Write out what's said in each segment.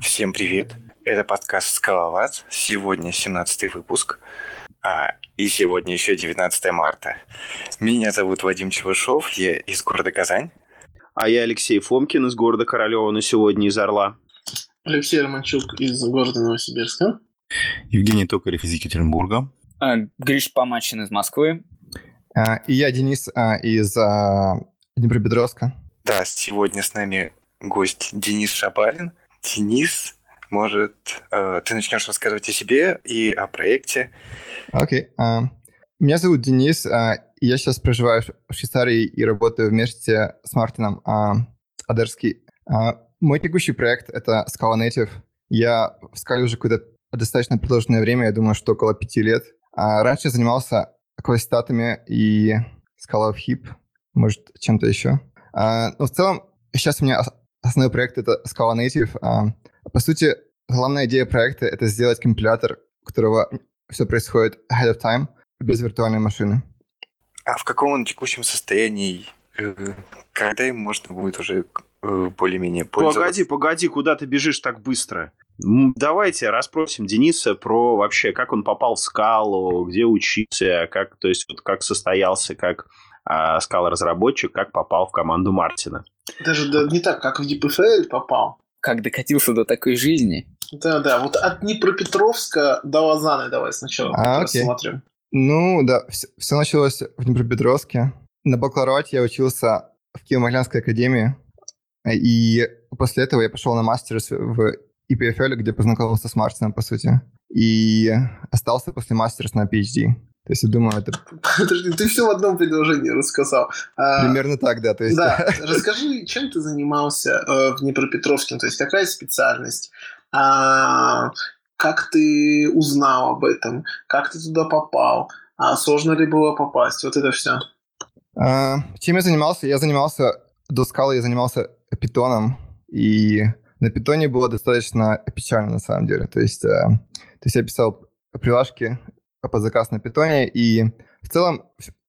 Всем привет! Это подкаст «Скалолаз». Сегодня 17 выпуск. А, и сегодня еще 19 марта. Меня зовут Вадим Чевышов, я из города Казань. А я Алексей Фомкин из города Королева, но сегодня из Орла. Алексей Романчук из города Новосибирска. Евгений Токарев из Екатеринбурга. А, Гриш Помачин из Москвы. А, и я Денис а, из а, Днепропетровска. Да, сегодня с нами гость Денис Шабарин. Денис, может, э, ты начнешь рассказывать о себе и о проекте? Окей. Okay. Uh, меня зовут Денис. Uh, я сейчас проживаю в Швейцарии и работаю вместе с Мартином uh, Адерский. Uh, мой текущий проект — это Scala Native. Я в Scala уже какое-то достаточно продолжительное время, я думаю, что около пяти лет. А раньше занимался класситатами и Scala of Hip, может, чем-то еще. А, но в целом, сейчас у меня основной проект — это Scala Native. А, по сути, главная идея проекта — это сделать компилятор, у которого все происходит ahead of time, без виртуальной машины. А в каком он текущем состоянии? Э, когда им можно будет уже э, более-менее пользоваться? Погоди, погоди, куда ты бежишь так быстро? Давайте расспросим Дениса про вообще, как он попал в скалу, где учился, как, то есть, вот как состоялся, как а, скала-разработчик, как попал в команду Мартина. Даже да, не так, как в DeepFL попал. Как докатился до такой жизни. Да, да, вот от Днепропетровска до Лозанны давай сначала а, рассмотрим. Ну, да, все, все началось в Днепропетровске. На бакалаврате я учился в Киево-Могилянской академии, и после этого я пошел на мастер в EPFL, где познакомился с Мартином, по сути, и остался после мастера на PhD. То есть я думаю, это... Подожди, ты все в одном предложении рассказал. А, Примерно так, да. То есть... Да, расскажи, чем ты занимался э, в Днепропетровске, то есть какая специальность, а, как ты узнал об этом, как ты туда попал, а сложно ли было попасть, вот это все. Чем я занимался? Я занимался до скалы, я занимался питоном, и на питоне было достаточно печально на самом деле. То есть, э, то есть я писал прилажки по заказ на питоне, и в целом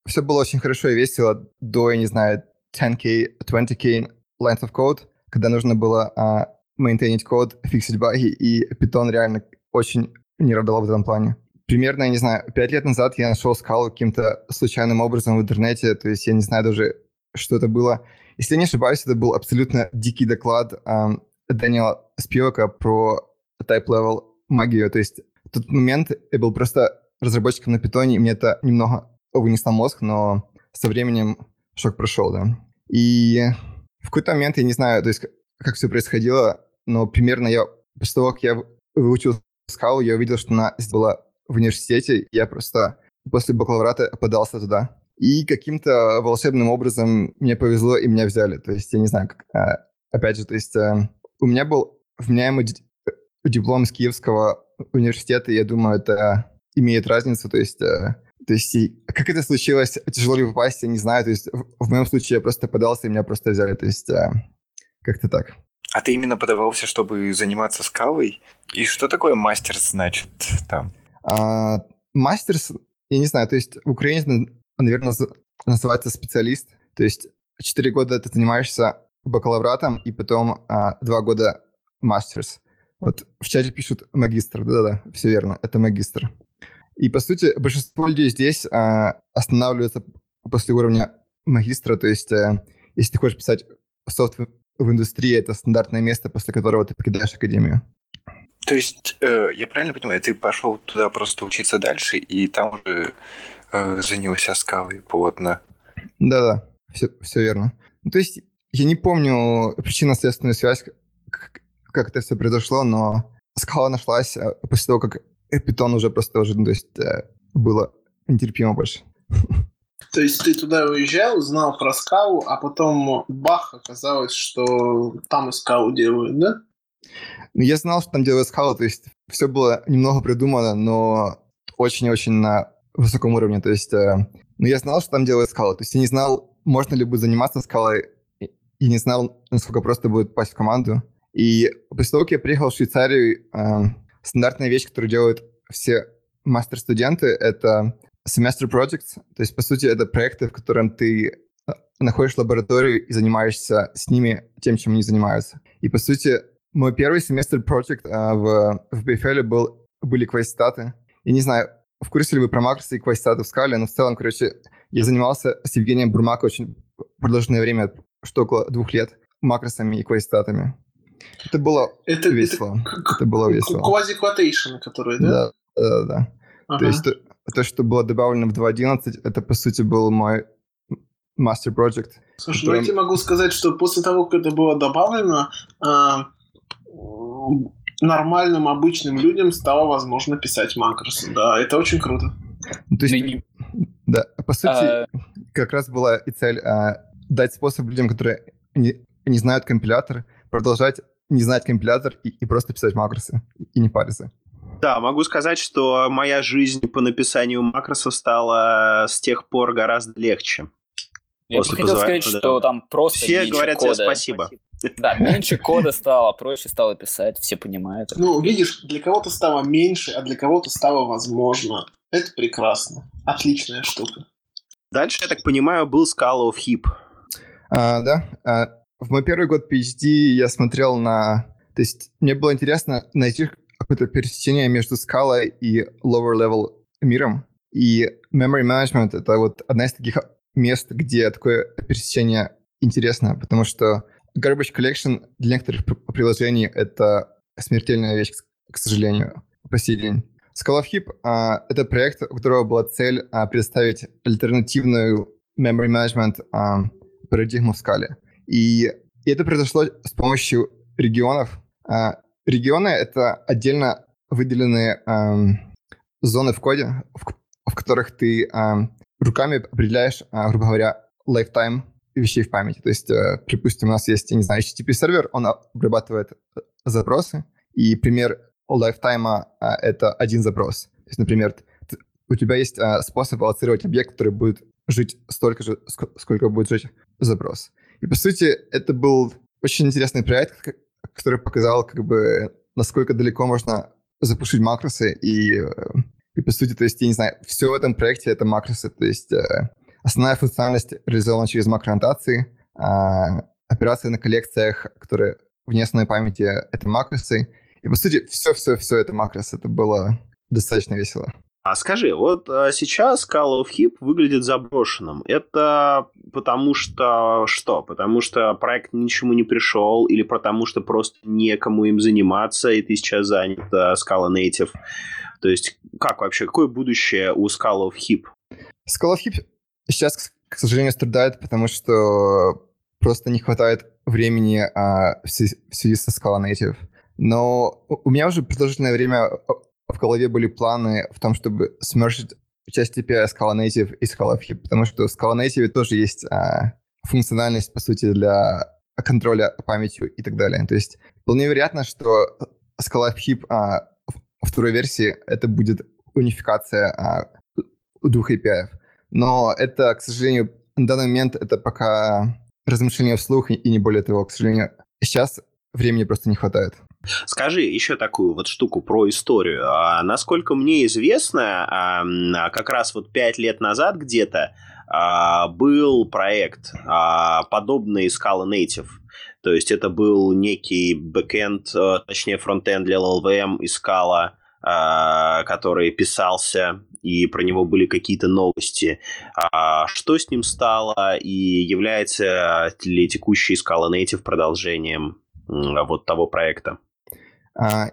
все было очень хорошо и весело до, я не знаю, 10k, 20k lines of code, когда нужно было uh, мейнтейнить код, фиксить баги, и питон реально очень не радовал в этом плане. Примерно, я не знаю, пять лет назад я нашел скалу каким-то случайным образом в интернете, то есть я не знаю даже, что это было. Если я не ошибаюсь, это был абсолютно дикий доклад um, Дэниела Спивака про type-level магию, то есть в тот момент я был просто разработчиком на питоне, и мне это немного вынесло мозг, но со временем шок прошел, да. И в какой-то момент, я не знаю, то есть как все происходило, но примерно я, после того, как я выучил скалу, я увидел, что она была в университете, я просто после бакалаврата подался туда. И каким-то волшебным образом мне повезло, и меня взяли. То есть я не знаю, как, а, опять же, то есть а, у меня был вменяемый диплом из Киевского университета, я думаю, это имеет разницу, то есть, э, то есть как это случилось, тяжело ли попасть, я не знаю, то есть в, в моем случае я просто подался, и меня просто взяли, то есть э, как-то так. А ты именно подавался, чтобы заниматься скалой? И что такое мастерс значит там? А, мастерс, я не знаю, то есть в Украине, наверное, называется специалист, то есть 4 года ты занимаешься бакалавратом, и потом а, 2 года мастерс. Вот в чате пишут магистр, да-да-да, все верно, это магистр. И, по сути, большинство людей здесь а, останавливаются после уровня магистра, то есть а, если ты хочешь писать софт в индустрии, это стандартное место, после которого ты покидаешь академию. То есть, э, я правильно понимаю, ты пошел туда просто учиться дальше, и там уже э, занялся скалой плотно? Да-да, все, все верно. Ну, то есть, я не помню причинно-следственную связь, как, как это все произошло, но скала нашлась а, после того, как Питон уже просто уже, то есть э, было нетерпимо больше. То есть ты туда уезжал, знал про скалу, а потом бах, оказалось, что там и скалу делают, да? Ну, я знал, что там делают скалу, то есть все было немного придумано, но очень-очень на высоком уровне. То есть, э, ну, я знал, что там делают скалу. То есть я не знал, можно ли будет заниматься скалой, и не знал, насколько просто будет попасть в команду. И после того, как я приехал в Швейцарию, э, стандартная вещь, которую делают все мастер-студенты, это semester projects. То есть, по сути, это проекты, в котором ты а, находишь лабораторию и занимаешься с ними тем, чем они занимаются. И, по сути, мой первый семестр project а, в, в BFL был, были квайстаты. Я не знаю, в курсе ли вы про макросы и квайстаты в скале, но в целом, короче, я занимался с Евгением Бурмако очень продолжительное время, что около двух лет, макросами и квайстатами. Это было Это, весело. это, Это было весело. Квази-квотейшн, которые, да? Да, да, да. Ага. То есть то, то, что было добавлено в 2.11, это, по сути, был мой мастер project. Слушай, которым- ну я тебе могу сказать, что после того, как это было добавлено, м, нормальным, обычным людям стало возможно писать макросы. Да, это очень круто. Ну, то есть, Ну, да, по сути, а, как раз была и цель а, дать способ людям, которые не, не знают компилятор, продолжать не знать компилятор и, и просто писать макросы и не париться. Да, могу сказать, что моя жизнь по написанию макросов стала с тех пор гораздо легче. Я бы После хотел сказать, да. что там просто Все говорят тебе кода. спасибо. Да, меньше кода стало, проще стало писать, все понимают. Ну, видишь, для кого-то стало меньше, а для кого-то стало возможно. Это прекрасно. Отличная штука. Дальше, я так понимаю, был Scala of Hip. А, да, а, в мой первый год PhD я смотрел на... То есть мне было интересно найти какое-то пересечение между Scala и lower level миром. И memory management — это вот одна из таких мест, где такое пересечение интересно, потому что garbage collection для некоторых пр- приложений — это смертельная вещь, к- сожалению, по сей день. Scala of Heap а, это проект, у которого была цель а, предоставить альтернативную memory management а, парадигму в скале. И, это произошло с помощью регионов. А, регионы — это отдельно выделенные зоны в коде, в, которых ты ам, руками определяешь, а, грубо говоря, lifetime вещей в памяти. То есть, э, припустим, у нас есть, я не знаю, HTTP-сервер, он обрабатывает э, запросы, и пример lifetime а, это один запрос. То есть, например, у тебя есть способ аллоцировать объект, который будет жить столько же, ск- сколько будет жить запрос. И, по сути, это был очень интересный проект, который показал, как бы, насколько далеко можно запушить макросы. И, э, и по сути, то есть, я не знаю, все в этом проекте — это макросы. То есть э, основная функциональность реализована через макроаннотации, а, операции на коллекциях, которые вне основной памяти — это макросы. И, по сути, все-все-все это макросы. Это было достаточно весело. А скажи, вот а, сейчас Call of Hip выглядит заброшенным. Это потому что что? Потому что проект ничему не пришел или потому что просто некому им заниматься, и ты сейчас занят а, Scala Native? То есть как вообще, какое будущее у Scala of Hip? Skull of Hip сейчас, к- сожалению, страдает, потому что просто не хватает времени а, в связи со Scala Native. Но у меня уже продолжительное время в голове были планы в том, чтобы смержить часть API Scala Native и Scala Hip, потому что в Scala Native тоже есть а, функциональность, по сути, для контроля памятью и так далее. То есть вполне вероятно, что Scala Hip а, второй версии это будет унификация а, двух API. Но это, к сожалению, на данный момент это пока размышления вслух и не более того, к сожалению. Сейчас времени просто не хватает. Скажи еще такую вот штуку про историю. А, насколько мне известно, а, как раз вот пять лет назад где-то а, был проект, а, подобный Scala Native. То есть это был некий бэкэнд, э, точнее фронтенд для LLVM и Scala, а, который писался, и про него были какие-то новости. А, Что с ним стало, и является ли текущий Scala Native продолжением вот того проекта? А,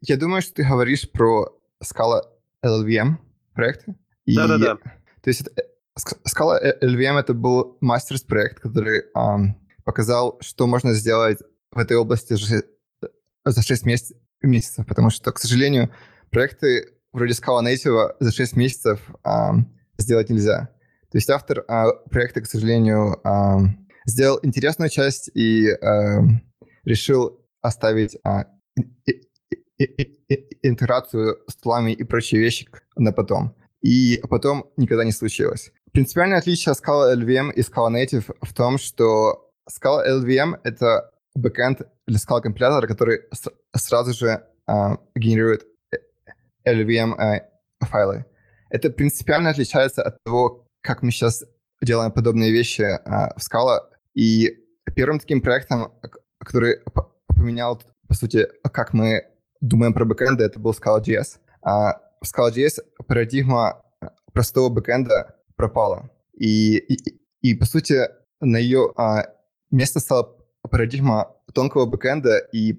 я думаю, что ты говоришь про Scala LLVM проект. И- Да-да-да. То есть это- э, Scala LLVM это был мастерс проект, который ам, показал, что можно сделать в этой области за 6 месяц- месяцев, потому что, к сожалению, проекты вроде Scala Native за 6 месяцев ам, сделать нельзя. То есть автор а, проекта, к сожалению, ам, сделал интересную часть и ам, решил оставить и- интеграцию с тулами и прочие вещи на потом. И потом никогда не случилось. Принципиальное отличие Scala LVM и Scala Native в том, что Scala LVM — это бэкэнд для Scala компилятора, который сразу же а, генерирует э, LVM а, файлы. Это принципиально отличается от того, как мы сейчас делаем подобные вещи а, в Scala. И первым таким проектом, который поменял по сути, как мы думаем про бэкэнды, это был Scala.js. А в Scala.js парадигма простого бэкэнда пропала. И, и, и по сути, на ее а, место стала парадигма тонкого бэкэнда и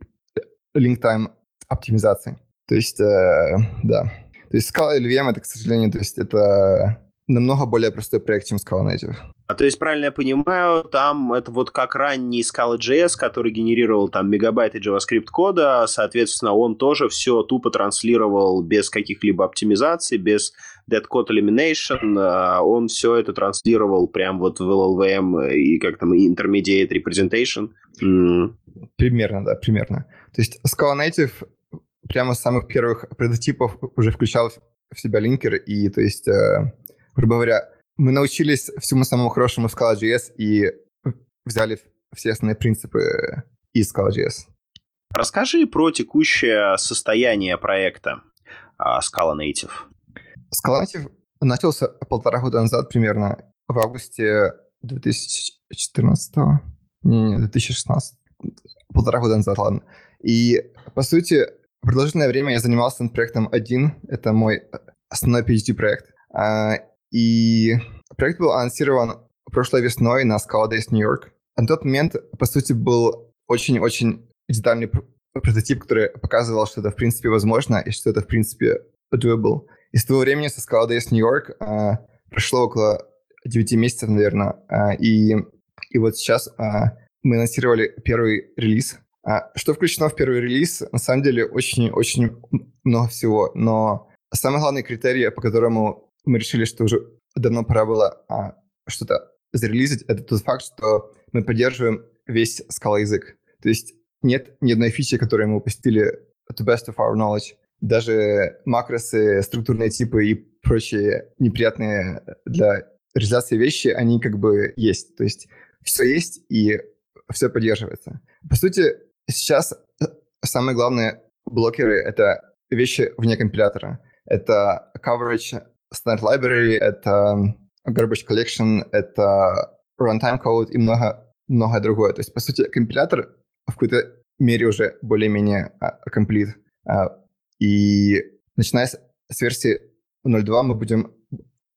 link time оптимизации. То есть, э, да. То есть Scala и LVM это, к сожалению, то есть это намного более простой проект, чем Scala Native. А то есть, правильно я понимаю, там это вот как ранний Scala.js, который генерировал там мегабайты JavaScript кода, соответственно, он тоже все тупо транслировал без каких-либо оптимизаций, без dead code elimination, а он все это транслировал прям вот в LLVM и как там intermediate representation. Mm. Примерно, да, примерно. То есть Scala Native прямо с самых первых прототипов уже включал в себя линкер, и то есть, э, грубо говоря, мы научились всему самому хорошему в Scala.js и взяли все основные принципы из Scala.js. Расскажи про текущее состояние проекта uh, Scala Native. Scala Native начался полтора года назад примерно, в августе 2014 не, не, 2016 полтора года назад, ладно. И, по сути, продолжительное время я занимался над проектом один. Это мой основной PhD-проект. И проект был анонсирован прошлой весной на Scala Days New York. На тот момент, по сути, был очень-очень детальный прототип, который показывал, что это в принципе возможно и что это в принципе doable. И с того времени со Scala Days New York а, прошло около 9 месяцев, наверное. А, и, и вот сейчас а, мы анонсировали первый релиз. А, что включено в первый релиз? На самом деле очень-очень много всего, но самый главный критерий, по которому мы решили, что уже давно пора было а, что-то зарелизить, это тот факт, что мы поддерживаем весь Scala язык. То есть нет ни одной фичи, которую мы упустили to best of our knowledge. Даже макросы, структурные типы и прочие неприятные для реализации вещи, они как бы есть. То есть все есть и все поддерживается. По сути, сейчас самые главные блокеры — это вещи вне компилятора. Это coverage Standard Library, это Garbage Collection, это Runtime Code и много, многое другое. То есть, по сути, компилятор в какой-то мере уже более-менее комплит. Uh, и начиная с, с версии 0.2 мы будем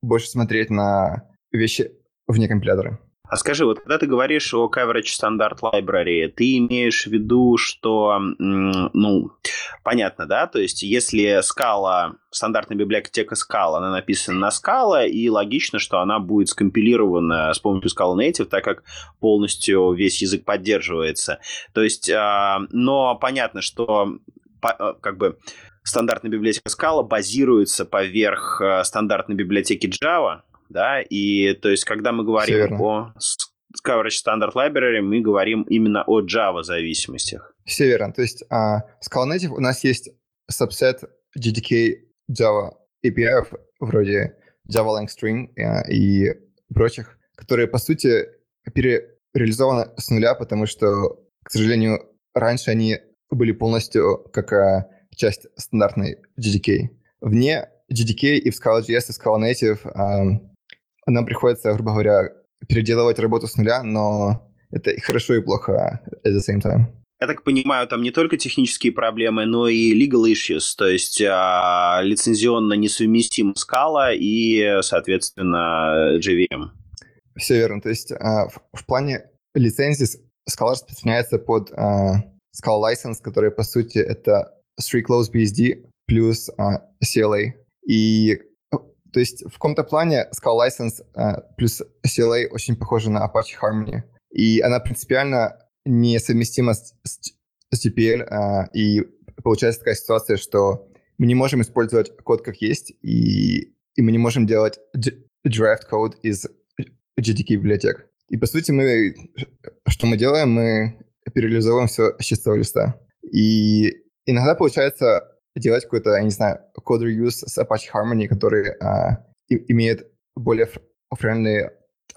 больше смотреть на вещи вне компилятора. А скажи, вот когда ты говоришь о coverage стандарт library, ты имеешь в виду, что, ну, понятно, да? То есть если скала, стандартная библиотека скала, она написана на скала, и логично, что она будет скомпилирована с помощью Scala Native, так как полностью весь язык поддерживается. То есть, а, но понятно, что а, как бы стандартная библиотека Scala базируется поверх а, стандартной библиотеки Java, да, и то есть, когда мы говорим о Coverage Standard Library, мы говорим именно о Java зависимостях. Все верно. То есть uh, Scala Native у нас есть subset GDK Java API вроде Java Lang String uh, и прочих, которые, по сути, перереализованы с нуля, потому что, к сожалению, раньше они были полностью как uh, часть стандартной GDK. Вне GDK и в Scala.js и Scala Native um, нам приходится, грубо говоря, переделывать работу с нуля, но это и хорошо, и плохо at the same time. Я так понимаю, там не только технические проблемы, но и legal issues, то есть а, лицензионно несовместим Scala и, соответственно, JVM. Все верно. То есть а, в, в плане лицензии Scala распространяется под а, Scala License, который, по сути, это Three Close BSD плюс а, CLA. И то есть в каком-то плане Scala License uh, плюс CLA очень похожа на Apache Harmony. И она принципиально несовместима с, с GPL. Uh, а, и получается такая ситуация, что мы не можем использовать код как есть, и, и мы не можем делать draft код из GDK библиотек. И по сути мы, что мы делаем, мы переализовываем все с чистого листа. И иногда получается делать какой-то, я не знаю, код reuse с Apache Harmony, который а, и, имеет более friendly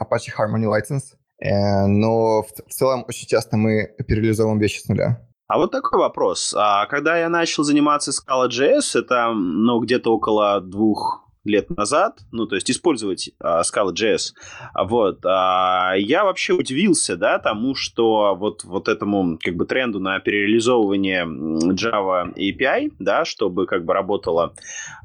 Apache Harmony license, э, но в, в целом очень часто мы переализовываем вещи с нуля. А вот такой вопрос. А когда я начал заниматься Scala.js, это ну, где-то около двух лет назад, ну, то есть использовать а, Scala.js, вот, а, я вообще удивился, да, тому, что вот, вот этому, как бы, тренду на перереализовывание Java API, да, чтобы, как бы, работала,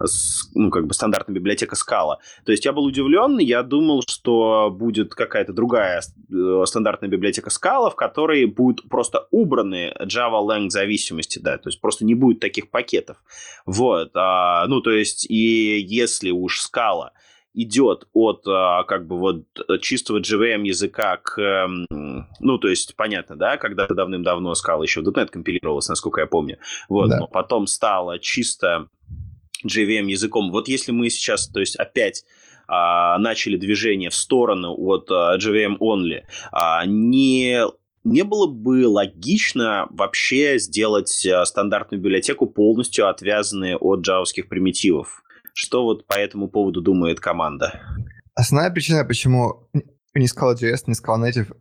с, ну, как бы, стандартная библиотека Scala. То есть я был удивлен, я думал, что будет какая-то другая э, стандартная библиотека Scala, в которой будут просто убраны Java Lang зависимости, да, то есть просто не будет таких пакетов. Вот, а, ну, то есть, и если уж скала идет от а, как бы вот чистого JVM языка к, эм, ну, то есть, понятно, да, когда-то давным-давно скала еще в .NET компилировалась, насколько я помню, вот, да. но потом стала чисто JVM языком. Вот если мы сейчас, то есть, опять а, начали движение в сторону от а, JVM only, а, не не было бы логично вообще сделать э, стандартную библиотеку полностью отвязанной от джавовских примитивов. Что вот по этому поводу думает команда? Основная причина, почему не Scala.js, не Scala Native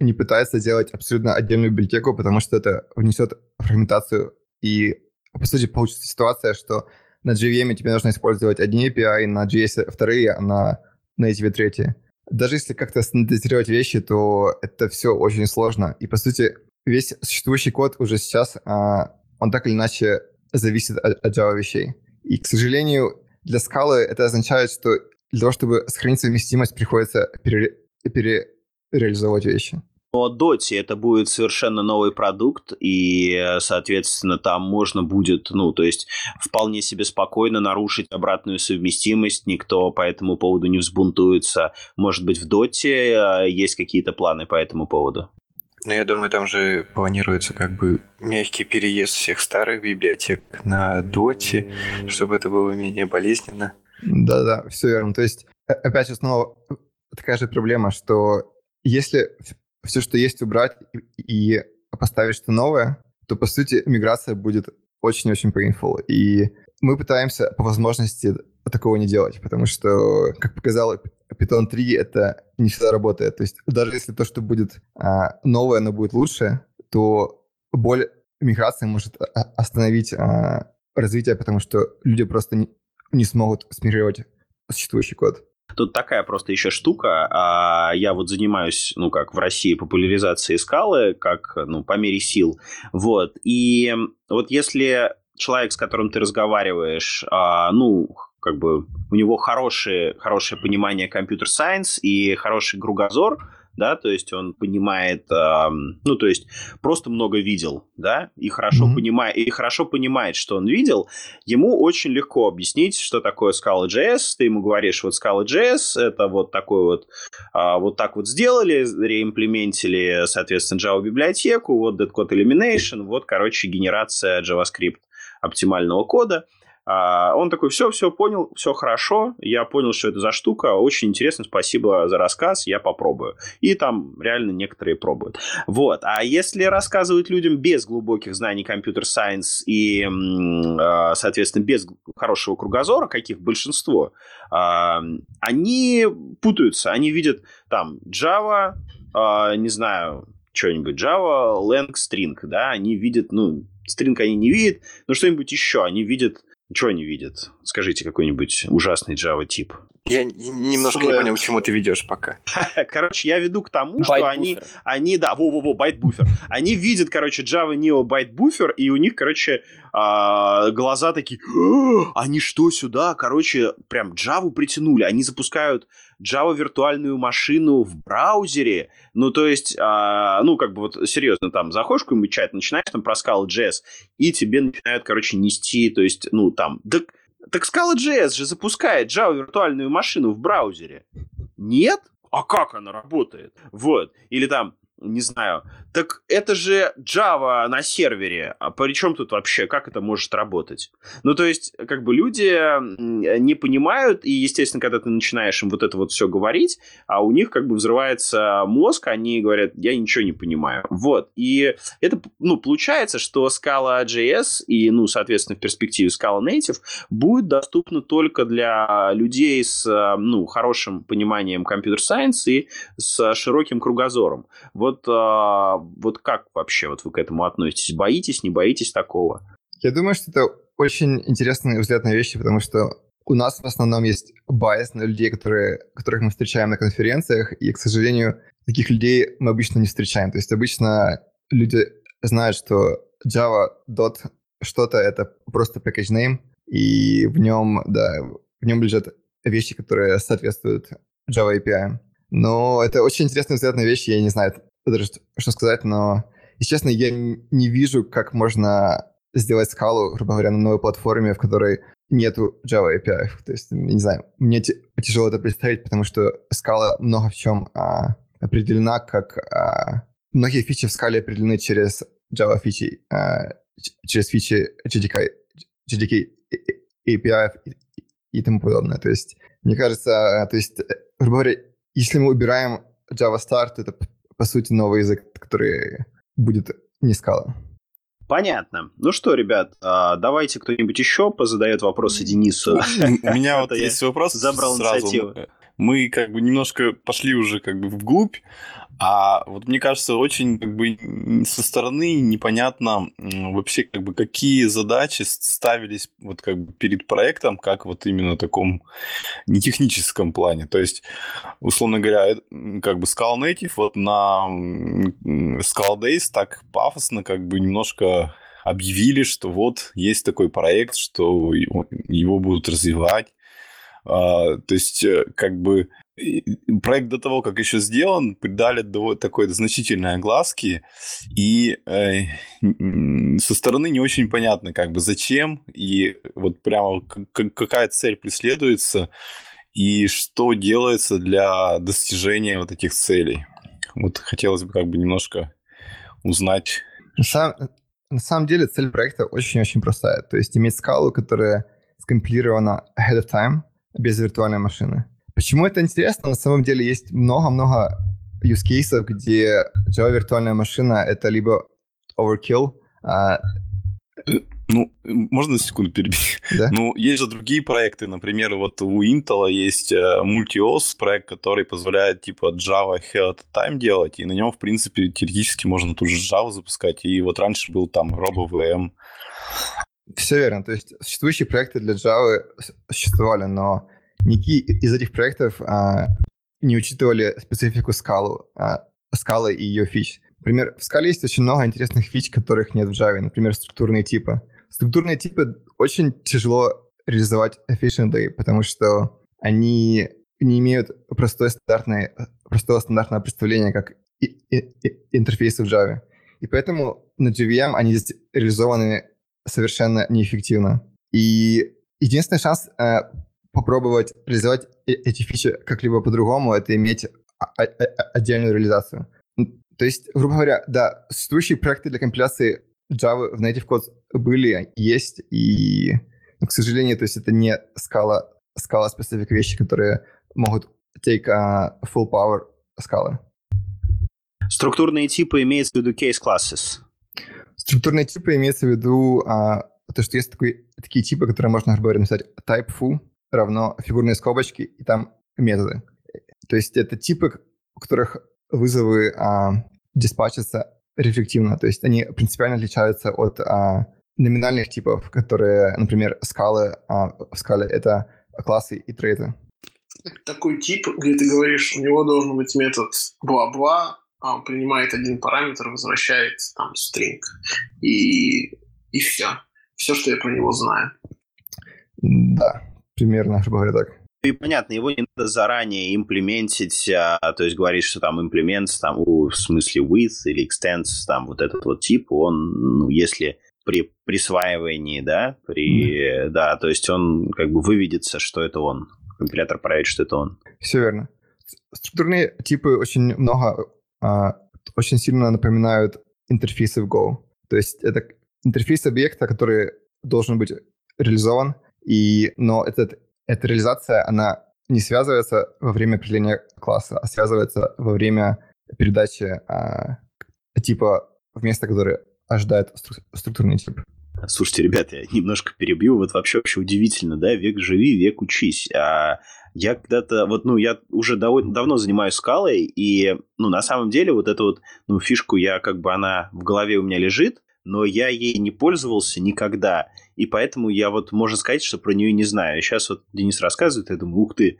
не пытается сделать абсолютно отдельную библиотеку, потому что это внесет фрагментацию и, по сути, получится ситуация, что на JVM тебе нужно использовать одни API, на JS вторые, а на Native третьи даже если как-то стандартизировать вещи, то это все очень сложно. И, по сути, весь существующий код уже сейчас, а, он так или иначе зависит от, от Java вещей. И, к сожалению, для скалы это означает, что для того, чтобы сохранить совместимость, приходится пере, перереализовывать вещи по Доте это будет совершенно новый продукт, и, соответственно, там можно будет, ну, то есть вполне себе спокойно нарушить обратную совместимость, никто по этому поводу не взбунтуется. Может быть, в Доте а, есть какие-то планы по этому поводу? Ну, я думаю, там же планируется как бы мягкий переезд всех старых библиотек на Доте, чтобы это было менее болезненно. Да-да, все верно. То есть, опять же, снова такая же проблема, что если все, что есть, убрать и, и поставить что новое, то, по сути, миграция будет очень-очень painful. И мы пытаемся по возможности такого не делать, потому что, как показал Python 3, это не всегда работает. То есть даже если то, что будет а, новое, оно будет лучше, то боль миграции может остановить а, развитие, потому что люди просто не, не смогут смигрировать существующий код. Тут такая просто еще штука. А я вот занимаюсь, ну, как в России, популяризацией скалы, как, ну, по мере сил. Вот. И вот если человек, с которым ты разговариваешь, а, ну, как бы у него хорошее, хорошее понимание компьютер-сайенс и хороший кругозор, да, то есть он понимает, э, ну, то есть просто много видел, да, и хорошо, mm-hmm. понимает, и хорошо понимает, что он видел, ему очень легко объяснить, что такое Scala.js, ты ему говоришь, вот Scala.js, это вот такой вот, э, вот так вот сделали, реимплементили, соответственно, Java-библиотеку, вот Dead Code Elimination, вот, короче, генерация JavaScript оптимального кода, он такой, все, все понял, все хорошо, я понял, что это за штука, очень интересно, спасибо за рассказ, я попробую. И там реально некоторые пробуют. Вот, а если рассказывать людям без глубоких знаний компьютер-сайенс и, а, соответственно, без хорошего кругозора, каких большинство, а, они путаются, они видят там Java, не знаю, что-нибудь java.lang.String, да, они видят, ну, String они не видят, но что-нибудь еще, они видят что они видят? Скажите какой-нибудь ужасный Java тип. Я немножко Слэм. не понял, к чему ты ведешь пока. Короче, я веду к тому, что они, они, да, во-во-во, ByteBuffer. Они видят, короче, java.nio ByteBuffer, и у них, короче, а, глаза такие, они что сюда, короче, прям Java притянули. Они запускают Java виртуальную машину в браузере. Ну, то есть, а, ну, как бы вот серьезно, там, заходишь в какой-нибудь чат, начинаешь там про Scala.js, и тебе начинают, короче, нести, то есть, ну, там, да так Scala.js же запускает Java виртуальную машину в браузере. Нет? А как она работает? Вот. Или там, не знаю, так это же Java на сервере. А при чем тут вообще? Как это может работать? Ну, то есть, как бы люди не понимают, и, естественно, когда ты начинаешь им вот это вот все говорить, а у них как бы взрывается мозг, они говорят, я ничего не понимаю. Вот. И это, ну, получается, что Scala.js и, ну, соответственно, в перспективе Scala Native будет доступна только для людей с, ну, хорошим пониманием компьютер-сайенс и с широким кругозором. Вот а, вот как вообще вот вы к этому относитесь? Боитесь, не боитесь такого? Я думаю, что это очень интересный взгляд на вещи, потому что у нас в основном есть байс на людей, которые, которых мы встречаем на конференциях, и, к сожалению, таких людей мы обычно не встречаем. То есть обычно люди знают, что Java dot что-то — это просто package name, и в нем, да, в нем лежат вещи, которые соответствуют Java API. Но это очень интересный взгляд на вещи, я не знаю даже, что сказать, но, если честно, я не вижу, как можно сделать скалу, грубо говоря, на новой платформе, в которой нету Java API. То есть, не знаю, мне тяжело это представить, потому что скала много в чем а, определена как... А, многие фичи в скале определены через Java фичи, а, через фичи JDK, JDK API и, и тому подобное. То есть, мне кажется, то есть, грубо говоря, если мы убираем Java Start, это, по сути, новый язык, который будет не скала. Понятно. Ну что, ребят, а, давайте кто-нибудь еще позадает вопросы Денису. У меня вот есть вопрос. Забрал инициативу. Мы как бы немножко пошли уже как бы вглубь, а вот мне кажется, очень как бы со стороны непонятно вообще как бы какие задачи ставились вот как бы перед проектом, как вот именно таком не техническом плане. То есть, условно говоря, как бы Scala Native вот на Scala Days так пафосно как бы немножко объявили, что вот есть такой проект, что его будут развивать. А, то есть, э, как бы проект до того, как еще сделан, придали такой значительной огласки, и э, со стороны не очень понятно, как бы зачем, и вот прямо какая цель преследуется, и что делается для достижения вот этих целей. Вот хотелось бы как бы немножко узнать. На самом, на самом деле цель проекта очень-очень простая. То есть иметь скалу, которая скомпилирована ahead of time, без виртуальной машины. Почему это интересно? На самом деле есть много-много use cases, где Java виртуальная машина — это либо overkill, а... Ну, можно на секунду перебить? Да? Ну, есть же другие проекты. Например, вот у Intel есть MultiOS проект, который позволяет типа Java Ahead Time делать, и на нем, в принципе, теоретически можно ту же Java запускать. И вот раньше был там RoboVM. Все верно. То есть существующие проекты для Java существовали, но никакие из этих проектов а, не учитывали специфику скалу, а, скалы и ее фич. Например, в скале есть очень много интересных фич, которых нет в Java. Например, структурные типы. Структурные типы очень тяжело реализовать efficiently, потому что они не имеют простое стандартное, простого стандартного представления, как и, и, и интерфейсы в Java. И поэтому на JVM они здесь реализованы совершенно неэффективно. И единственный шанс э, попробовать реализовать э, эти фичи как-либо по-другому, это иметь отдельную реализацию. То есть, грубо говоря, да, существующие проекты для компиляции Java в Native Code были, есть, и, ну, к сожалению, то есть это не скала, скала специфик вещи, которые могут take uh, full power скалы. Структурные типы имеются в виду case classes. Структурные типы имеется в виду а, то, что есть такой, такие типы, которые можно, грубо говоря, написать type foo равно фигурные скобочки и там методы. То есть это типы, у которых вызовы а, диспатчатся рефлективно, то есть они принципиально отличаются от а, номинальных типов, которые, например, скалы, а, в скале это классы и трейты. Такой тип, где ты говоришь, у него должен быть метод бла-бла, а он принимает один параметр, возвращает там string. И, и все. Все, что я про него знаю. Да, примерно, грубо говоря, так. И понятно, его не надо заранее имплементить, а, то есть говорить, что там имплемент, там, в смысле with или extends, там вот этот вот тип, он, ну, если при присваивании, да, при, mm. да, то есть он как бы выведется, что это он. Компилятор проверит, что это он. Все верно. Структурные типы очень много, а, очень сильно напоминают интерфейсы в Go. То есть это интерфейс объекта, который должен быть реализован, и, но этот, эта реализация, она не связывается во время определения класса, а связывается во время передачи а, типа в место, которое ожидает стру- структурный тип. Слушайте, ребята, я немножко перебью. Вот вообще вообще удивительно, да? Век живи, век учись. А я когда-то, вот, ну, я уже дав- давно занимаюсь скалой, и, ну, на самом деле, вот эту вот, ну, фишку я, как бы, она в голове у меня лежит, но я ей не пользовался никогда, и поэтому я вот, можно сказать, что про нее не знаю. Сейчас вот Денис рассказывает, я думаю, ух ты,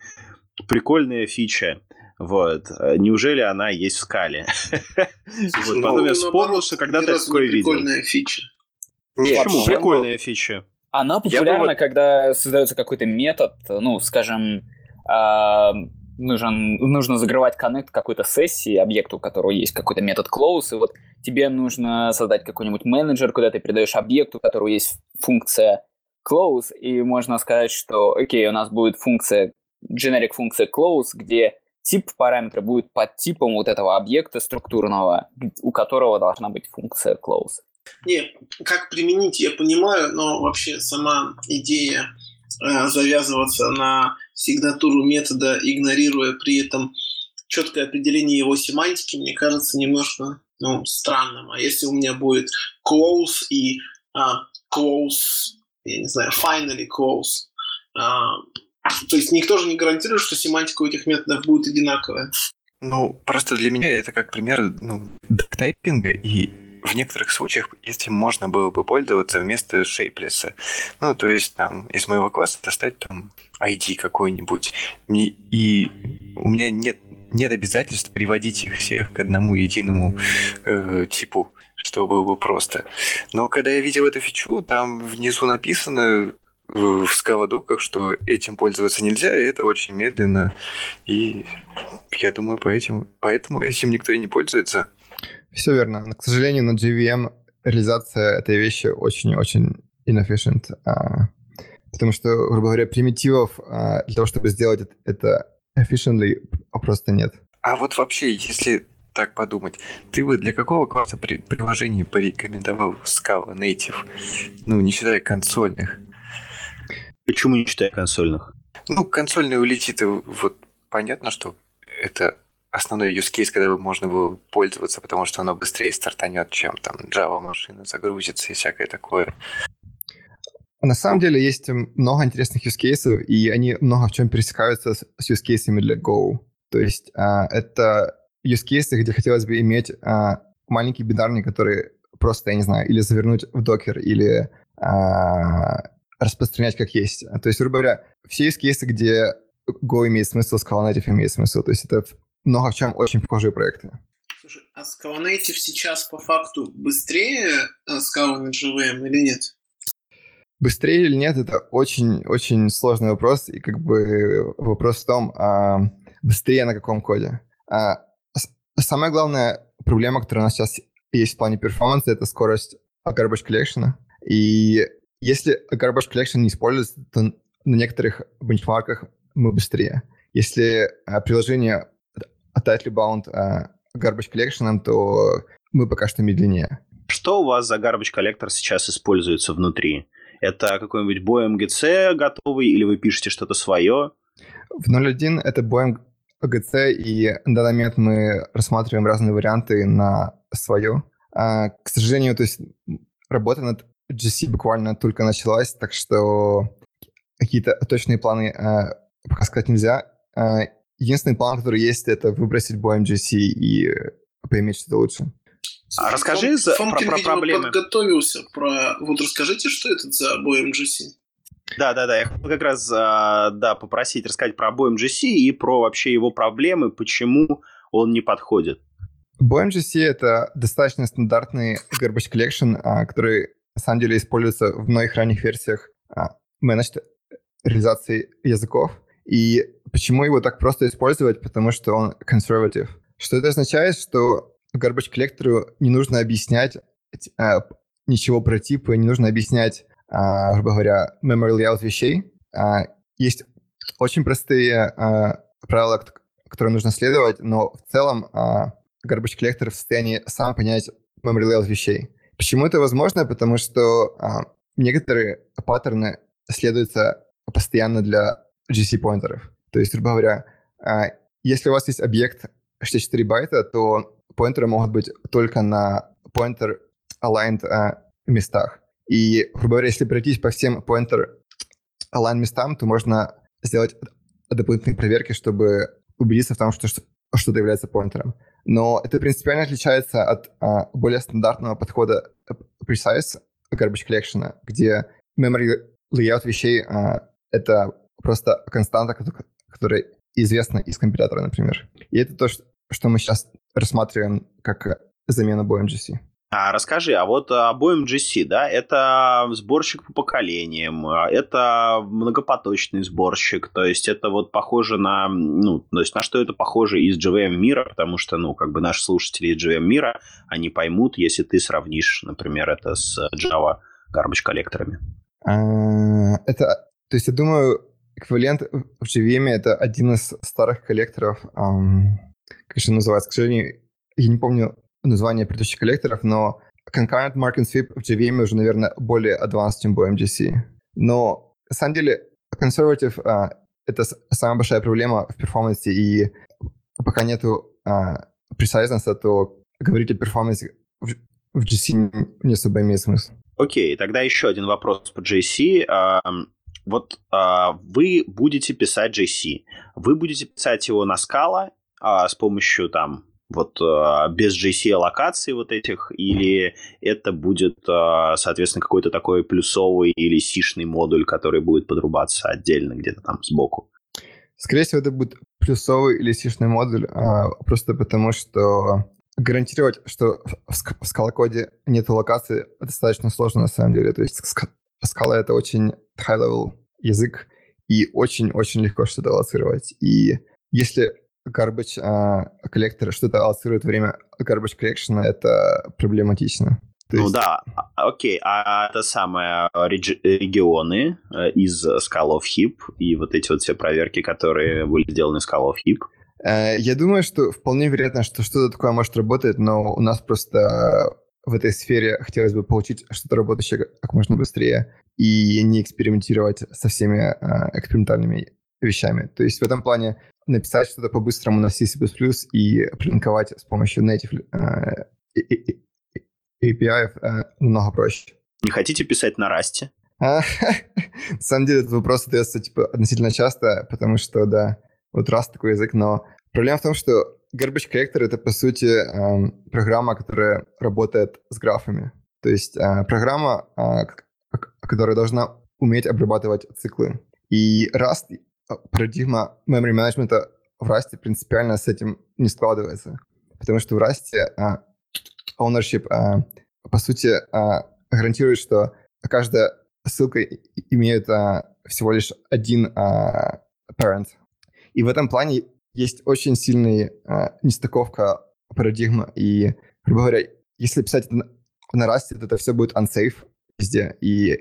прикольная фича. Вот. Неужели она есть в скале? Ну, потом я вспомнил, что когда-то такое видел. Прикольная фича. Нет, Почему? Прикольная фича. Она Я популярна, вот- когда создается какой-то метод, ну, скажем, нужен, нужно закрывать коннект какой-то сессии, объекту, у которого есть какой-то метод close, и вот тебе нужно создать какой-нибудь менеджер, куда ты передаешь объекту, у которого есть функция close, и можно сказать, что, окей, у нас будет функция, generic функция close, где тип параметра будет под типом вот этого объекта структурного, у которого должна быть функция close. Не, как применить, я понимаю, но вообще сама идея э, завязываться на сигнатуру метода, игнорируя при этом четкое определение его семантики, мне кажется немножко ну, странным. А если у меня будет close и а, close, я не знаю, finally close, а, то есть никто же не гарантирует, что семантика у этих методов будет одинаковая. Ну, просто для меня это как пример ну, доктайпинга, и в некоторых случаях этим можно было бы пользоваться вместо шейплеса. Ну, то есть там из моего класса достать там ID какой-нибудь. И у меня нет, нет обязательств приводить их всех к одному единому э, типу, что было бы просто. Но когда я видел эту фичу, там внизу написано в в скалодоках, что этим пользоваться нельзя, и это очень медленно. И я думаю, поэтому, поэтому этим никто и не пользуется. Все верно. Но, к сожалению, на JVM реализация этой вещи очень-очень inefficient. а, потому что, грубо говоря, примитивов а, для того, чтобы сделать это- efficiently, просто нет. А вот вообще, если так подумать, ты бы для какого класса при- приложений порекомендовал Scala Native? Ну, не считая консольных. Почему не читая консольных? Ну, консольные улетиты, вот понятно, что это основной use case, когда бы можно было пользоваться, потому что оно быстрее стартанет, чем там Java машина загрузится и всякое такое. На самом деле есть много интересных use cases, и они много в чем пересекаются с, с use cases для Go. То есть а, это use cases, где хотелось бы иметь а, маленький бинарник, который просто, я не знаю, или завернуть в докер, или а, распространять как есть. То есть, грубо говоря, все use cases, где Go имеет смысл, Scala Native имеет смысл. То есть это много в чем очень похожие проекты. Слушай, а Scala Native сейчас по факту быстрее э, Scala на JVM или нет? Быстрее или нет, это очень-очень сложный вопрос, и как бы вопрос в том, а, быстрее на каком коде. А, самая главная проблема, которая у нас сейчас есть в плане перформанса, это скорость garbage collection. И если garbage collection не используется, то на некоторых бенчмарках мы быстрее. Если а, приложение tightly bound а, garbage collection, то мы пока что медленнее. Что у вас за garbage коллектор сейчас используется внутри? Это какой-нибудь BOEM-GC готовый, или вы пишете что-то свое? В 0.1 это Boeing GC, и на данный момент мы рассматриваем разные варианты на свое. А, к сожалению, то есть работа над GC буквально только началась, так что какие-то точные планы а, пока сказать нельзя. А, единственный план, который есть, это выбросить Boeing GC и поиметь что-то лучше. А расскажи Фом- за- Фомкин, про- про видимо, проблемы. подготовился про... Вот расскажите, что это за BOMGC? Да, да, да. Я хотел как раз а, да, попросить рассказать про BOEM-GC и про вообще его проблемы, почему он не подходит. BOMGC — это достаточно стандартный garbage collection, а, который на самом деле используется в многих ранних версиях а, managed реализации языков. И почему его так просто использовать? Потому что он conservative. Что это означает? Что garbage коллектору не нужно объяснять а, ничего про типы, не нужно объяснять, а, грубо говоря, memory layout вещей. А, есть очень простые а, правила, которые нужно следовать, но в целом а, garbage коллектор в состоянии сам понять memory layout вещей. Почему это возможно? Потому что а, некоторые паттерны следуются постоянно для GC-поинтеров. То есть, грубо говоря, а, если у вас есть объект 64 байта, то поинтеры могут быть только на pointer aligned а, местах. И, грубо говоря, если пройтись по всем pointer align местам, то можно сделать дополнительные проверки, чтобы убедиться в том, что- что-то является поинтером. но это принципиально отличается от а, более стандартного подхода Precise Garbage Collection, где memory layout вещей а, это просто константа, которая известна из компилятора, например. И это то, что мы сейчас рассматриваем как замену BOMGC. А расскажи, а вот об OMGC, да, это сборщик по поколениям, это многопоточный сборщик, то есть это вот похоже на, ну, то есть на что это похоже из JVM мира, потому что, ну, как бы наши слушатели из JVM мира, они поймут, если ты сравнишь, например, это с Java garbage коллекторами. А, это, то есть я думаю, эквивалент в JVM это один из старых коллекторов, как же называется, к сожалению, я не помню название предыдущих коллекторов, но Concurrent Mark and Sweep в JVM уже, наверное, более advanced, чем BMGC. Но, на самом деле, conservative uh, — это самая большая проблема в перформансе, и пока нету uh, preciseness, то говорить о перформансе в, в GC не особо имеет смысл. Окей, okay, тогда еще один вопрос по JC. Вот uh, вы будете писать JC. Вы будете писать его на скала uh, с помощью там вот а, без JC-аллокаций вот этих, или это будет, а, соответственно, какой-то такой плюсовый или сишный модуль, который будет подрубаться отдельно где-то там сбоку? Скорее всего, это будет плюсовый или сишный модуль, а, просто потому что гарантировать, что в скалокоде нет локации, достаточно сложно на самом деле. То есть скала — это очень high-level язык, и очень-очень легко что-то аллоцировать. И если garbage а, коллектор что-то аллоцирует время garbage collection, это проблематично. То ну есть... да, а, окей, а это самое реги- регионы э, из Skull of Heap и вот эти вот все проверки, которые были сделаны в Skull of Heap? Э, я думаю, что вполне вероятно, что что-то такое может работать, но у нас просто в этой сфере хотелось бы получить что-то работающее как можно быстрее и не экспериментировать со всеми э, экспериментальными вещами. То есть в этом плане написать что-то по-быстрому на C++ и плинковать с помощью native э, API э, намного проще. Не хотите писать на? А, на самом деле этот вопрос задается типа, относительно часто, потому что, да, вот Rust такой язык, но проблема в том, что Garbage Collector — это, по сути, эм, программа, которая работает с графами. То есть э, программа, которая должна уметь обрабатывать циклы. И Rust парадигма memory менеджмента в Rust принципиально с этим не складывается. Потому что в Rust uh, ownership, по сути, гарантирует, что каждая ссылка имеет всего лишь один parent. И в этом плане есть очень сильная uh, нестыковка парадигма. И, грубо говоря, если писать это на, на Rust, то это все будет unsafe везде. И,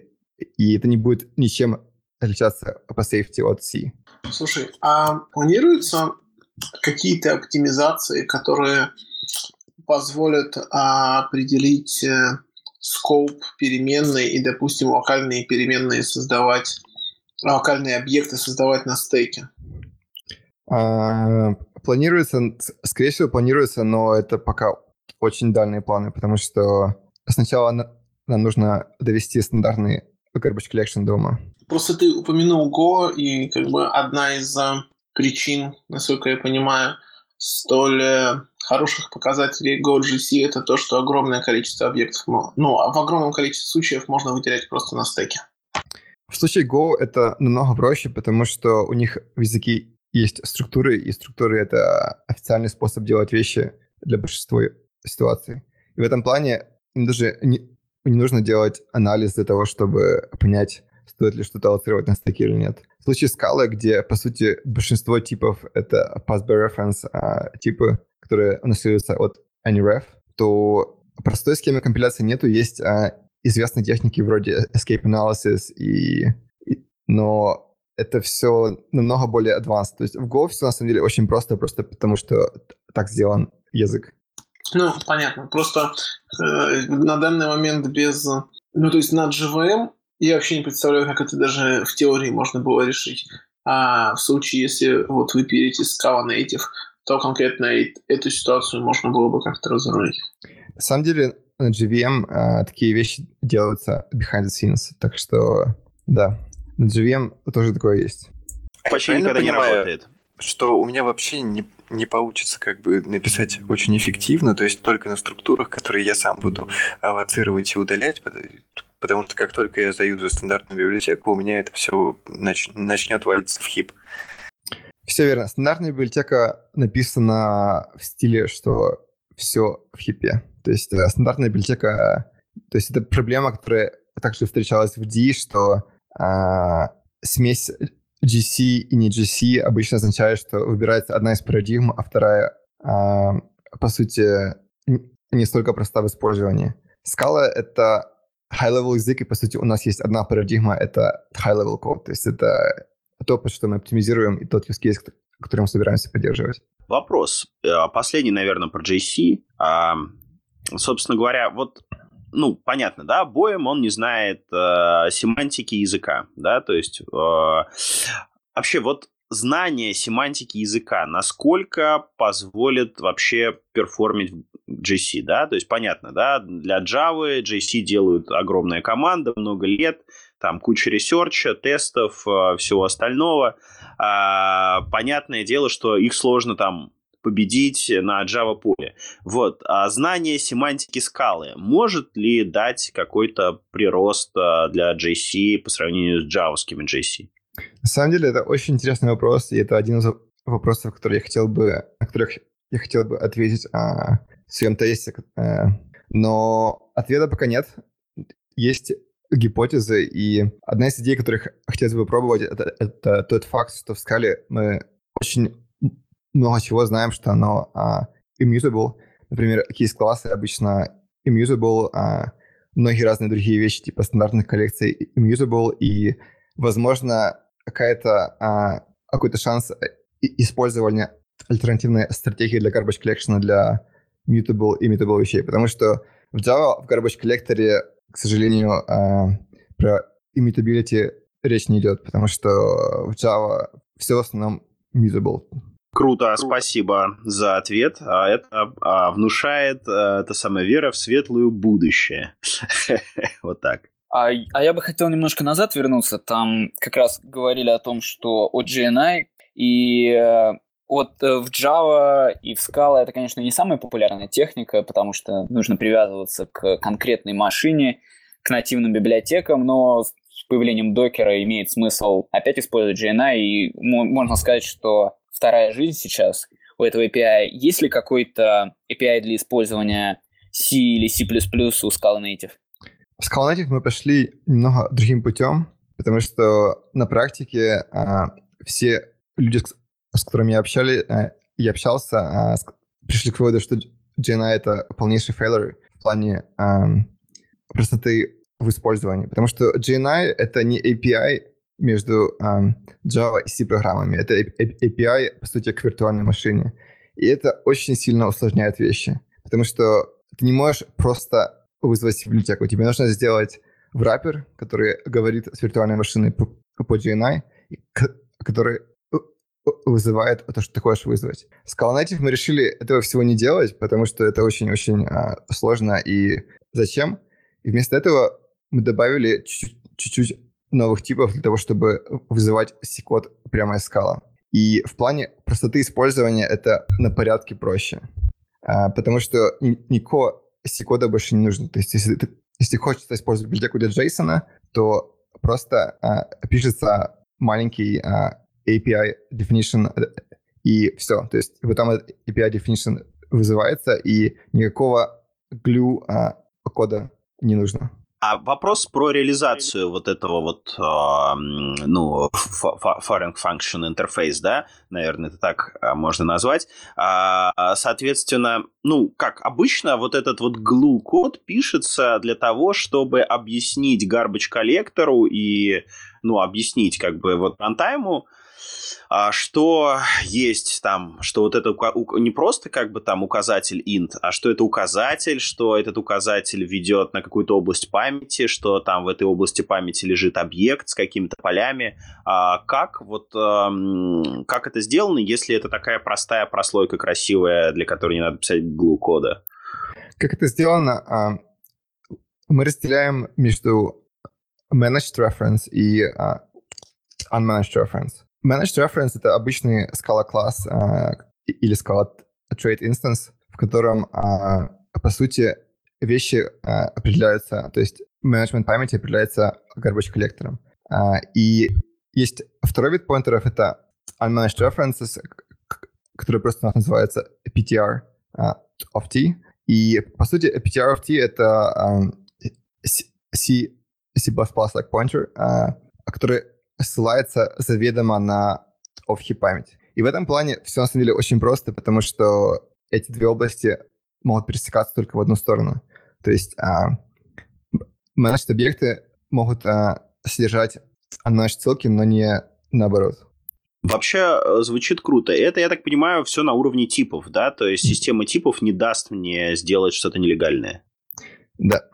и это не будет ничем отличаться по safety от C. Слушай, а планируются какие-то оптимизации, которые позволят а, определить э, скоп переменной и, допустим, локальные переменные создавать, локальные объекты создавать на стеке? А, планируется, скорее всего, планируется, но это пока очень дальние планы, потому что сначала нам нужно довести стандартный garbage collection дома. Просто ты упомянул Go, и как бы одна из uh, причин, насколько я понимаю, столь uh, хороших показателей GoGC это то, что огромное количество объектов, ну, а в огромном количестве случаев можно выделять просто на стеке. В случае Go это намного проще, потому что у них в языке есть структуры, и структуры — это официальный способ делать вещи для большинства ситуаций. И в этом плане им даже не, не нужно делать анализ для того, чтобы понять, стоит ли что-то аллоцировать на стеке или нет. В случае скалы, где, по сути, большинство типов — это pass by reference а, типы, которые унаследуются от AnyRef, то простой схемы компиляции нету, есть а, известные техники вроде escape analysis, и, и, но это все намного более advanced. То есть в Go все на самом деле очень просто, просто потому что так сделан язык. Ну, понятно. Просто э, на данный момент без... Ну, то есть на JVM я вообще не представляю, как это даже в теории можно было решить. А в случае, если вот вы пилите Scala Native, то конкретно эту ситуацию можно было бы как-то разрулить. На самом деле на JVM а, такие вещи делаются behind the scenes, так что да, на JVM тоже такое есть. Почти никогда не работает. что у меня вообще не, не получится как бы написать очень эффективно, то есть только на структурах, которые я сам буду авоцировать и удалять, потому что как только я заюзаю стандартную библиотеку, у меня это все нач... начнет валиться в хип. Все верно. Стандартная библиотека написана в стиле, что все в хипе. То есть э, стандартная библиотека, то есть это проблема, которая также встречалась в D, что э, смесь GC и не GC обычно означает, что выбирается одна из парадигм, а вторая, э, по сути, не столько проста в использовании. Скала — это high-level язык, и, по сути, у нас есть одна парадигма — это high-level код. То есть это то, под что мы оптимизируем, и тот use case, который мы собираемся поддерживать. Вопрос. Э, последний, наверное, про JC. А, собственно говоря, вот ну, понятно, да, боем он не знает э, семантики языка, да, то есть э, вообще вот знание семантики языка, насколько позволит вообще перформить JC, да, то есть понятно, да, для Java JC делают огромная команда, много лет, там куча research а, тестов, э, всего остального. А, понятное дело, что их сложно там победить на Java поле. Вот. А знание семантики скалы может ли дать какой-то прирост э, для GC по сравнению с джавовскими GC? На самом деле это очень интересный вопрос, и это один из вопросов, которые я хотел бы, на которых я хотел бы ответить а, в своем тесте. А, но ответа пока нет. Есть гипотезы, и одна из идей, которых хотелось бы попробовать, это, это тот факт, что в скале мы очень много чего знаем, что оно а, immutable. Например, кейс-классы обычно immutable, а многие разные другие вещи, типа стандартных коллекций immutable, и, возможно, какая-то, а, какой-то шанс использования альтернативной стратегии для garbage collection для mutable и immutable вещей, потому что в Java в garbage collector к сожалению, а, про immutability речь не идет, потому что в Java все в основном mutable. Круто, спасибо за ответ. А это а, внушает а, та самая вера в светлое будущее. Вот так. А, а я бы хотел немножко назад вернуться. Там как раз говорили о том, что от GNI и э, от э, в Java и в Scala это, конечно, не самая популярная техника, потому что нужно привязываться к конкретной машине, к нативным библиотекам, но с появлением докера имеет смысл опять использовать GNI, и можно сказать, что вторая жизнь сейчас у этого API. Есть ли какой-то API для использования C или C++ у Scala Native? В Scala Native мы пошли немного другим путем, потому что на практике а, все люди, с которыми я, общали, э, я общался, а, пришли к выводу, что GNI — это полнейший фейлер в плане простоты в использовании. Потому что GNI — это не API между Java и C-программами. Это API, по сути, к виртуальной машине. И это очень сильно усложняет вещи. Потому что ты не можешь просто вызвать библиотеку. Тебе нужно сделать враппер, который говорит с виртуальной машиной по, по GNI, который вызывает то, что ты хочешь вызвать. С Scala мы решили этого всего не делать, потому что это очень-очень а, сложно. И зачем? И вместо этого мы добавили чуть-чуть новых типов для того, чтобы вызывать C-код прямо из скала. И в плане простоты использования это на порядке проще. А, потому что никакого C-кода больше не нужно. То есть если ты, если хочется использовать библиотеку для JSON, то просто а, пишется маленький а, API definition, э, и все. То есть вот там API definition вызывается, и никакого glue а, кода не нужно. А вопрос про реализацию вот этого вот, э, ну, foreign function interface, да, наверное, это так можно назвать. А, соответственно, ну, как обычно, вот этот вот glue код пишется для того, чтобы объяснить garbage коллектору и, ну, объяснить как бы вот рантайму, а, что есть там, что вот это не просто как бы там указатель int, а что это указатель, что этот указатель ведет на какую-то область памяти, что там в этой области памяти лежит объект с какими-то полями. А как вот как это сделано, если это такая простая прослойка красивая, для которой не надо писать glue кода? Как это сделано? А, мы разделяем между managed reference и unmanaged reference. Managed Reference — это обычный Scala класс а, или Scala Trade Instance, в котором, а, по сути, вещи а, определяются, то есть менеджмент памяти определяется garbage коллектором. А, и есть второй вид поинтеров — это unmanaged references, который просто у нас называется PTR of T. И, по сути, PTR of T — это C, C++-like pointer, который ссылается заведомо на off память. И в этом плане все на самом деле очень просто, потому что эти две области могут пересекаться только в одну сторону. То есть а, managed объекты могут а, содержать unmanaged ссылки, но не наоборот. Вообще э, звучит круто. Это, я так понимаю, все на уровне типов, да? То есть система типов не даст мне сделать что-то нелегальное. Да.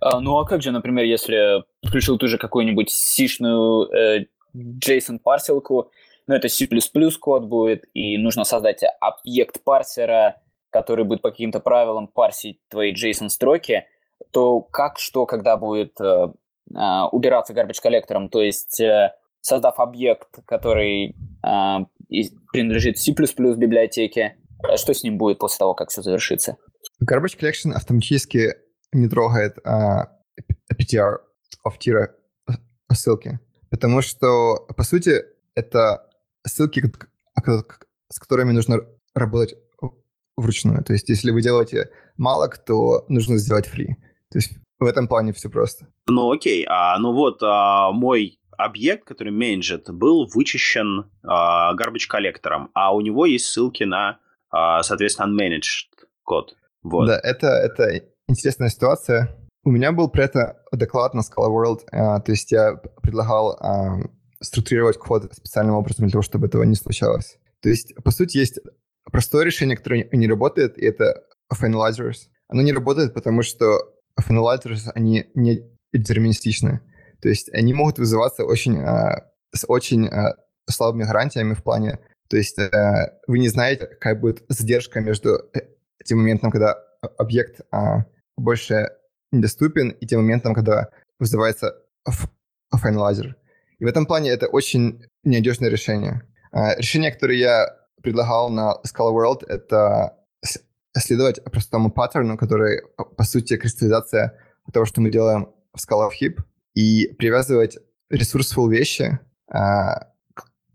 А, ну а как же, например, если подключил ты же какую-нибудь сишную э, JSON-парсилку, ну это C++ код будет, и нужно создать объект парсера, который будет по каким-то правилам парсить твои JSON-строки, то как, что, когда будет э, э, убираться garbage коллектором, то есть э, создав объект, который э, принадлежит C++ библиотеке, э, что с ним будет после того, как все завершится? Garbage collection автоматически не трогает а, PTR of тира ссылки, потому что, по сути, это ссылки, с которыми нужно работать вручную. То есть, если вы делаете малок, то нужно сделать free. То есть, в этом плане все просто. Ну, окей. А, ну вот, а, мой объект, который менеджет, был вычищен а, garbage коллектором, а у него есть ссылки на, а, соответственно, unmanaged код. Вот. Да, это, это интересная ситуация. У меня был про это доклад на Scala World, а, то есть я предлагал а, структурировать код специальным образом для того, чтобы этого не случалось. То есть, по сути, есть простое решение, которое не работает, и это finalizers. Оно не работает, потому что finalizers, они не детерминистичны. То есть они могут вызываться очень, а, с очень слабыми гарантиями в плане, то есть э, вы не знаете, какая будет задержка между э, тем моментом, когда объект больше недоступен, и тем моментом, когда вызывается finalizer. И в этом плане это очень ненадежное решение. А, решение, которое я предлагал на Scala World, это следовать простому паттерну, который, по сути, кристаллизация того, что мы делаем в Scala of Heap, и привязывать ресурсфул вещи а,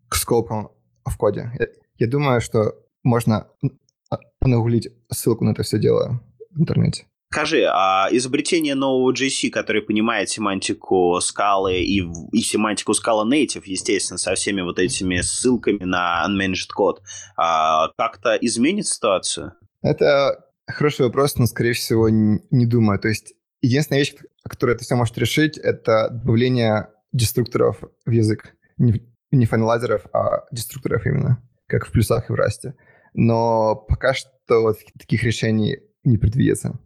к скопам в коде. Я, думаю, что можно нагуглить ссылку на это все дело в интернете. Скажи, а изобретение нового JC, который понимает семантику скалы и, и семантику скала native, естественно, со всеми вот этими ссылками на unmanaged код, а, как-то изменит ситуацию? Это хороший вопрос, но, скорее всего, не думаю. То есть единственная вещь, которая это все может решить, это добавление деструкторов в язык. Не, не файналайзеров, а деструкторов именно, как в плюсах и в расте. Но пока что таких решений не предвидится.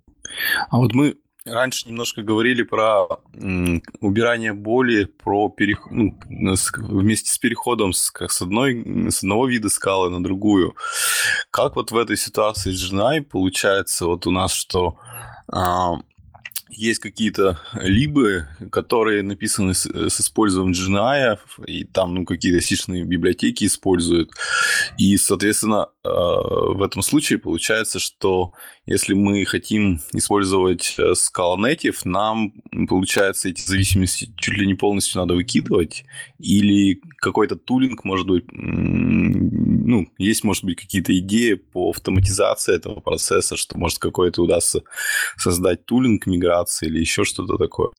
А вот мы раньше немножко говорили про убирание боли, про переход, ну, вместе с переходом с, как с, одной, с одного вида скалы на другую. Как вот в этой ситуации с Женой получается вот у нас, что а, есть какие-то либы, которые написаны с, с использованием GNI, и там ну, какие-то сишные библиотеки используют. И, соответственно, э, в этом случае получается, что если мы хотим использовать э, Scala Native, нам, получается, эти зависимости чуть ли не полностью надо выкидывать, или какой-то тулинг, может быть, ну, есть, может быть, какие-то идеи по автоматизации этого процесса, что, может, какой-то удастся создать тулинг миграции или еще что-то такое?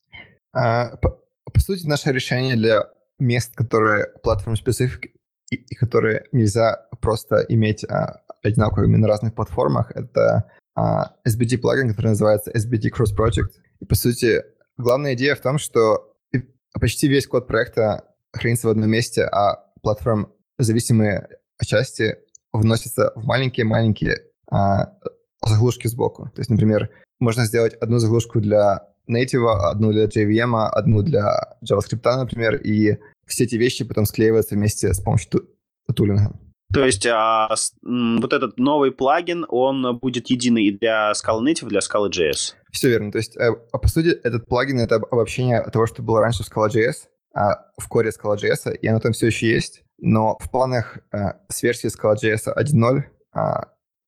А, по, по сути, наше решение для мест, которые платформ специфик и, и которые нельзя просто иметь а, одинаковыми на разных платформах, это а, SBT плагин, который называется SBT Cross Project. И, по сути, главная идея в том, что почти весь код проекта хранится в одном месте, а платформ зависимые части вносятся в маленькие-маленькие а, заглушки сбоку. То есть, например, можно сделать одну заглушку для native, одну для JVM, одну для JavaScript, например, и все эти вещи потом склеиваются вместе с помощью ту- тулинга. То есть а, с, м, вот этот новый плагин, он будет единый и для Scala Native, и для Scala JS? Все верно. То есть, э, по сути, этот плагин — это обобщение того, что было раньше в Scala.js, а в коре Scala.js, и оно там все еще есть. Но в планах э, с версии Scala.js 1.0 э,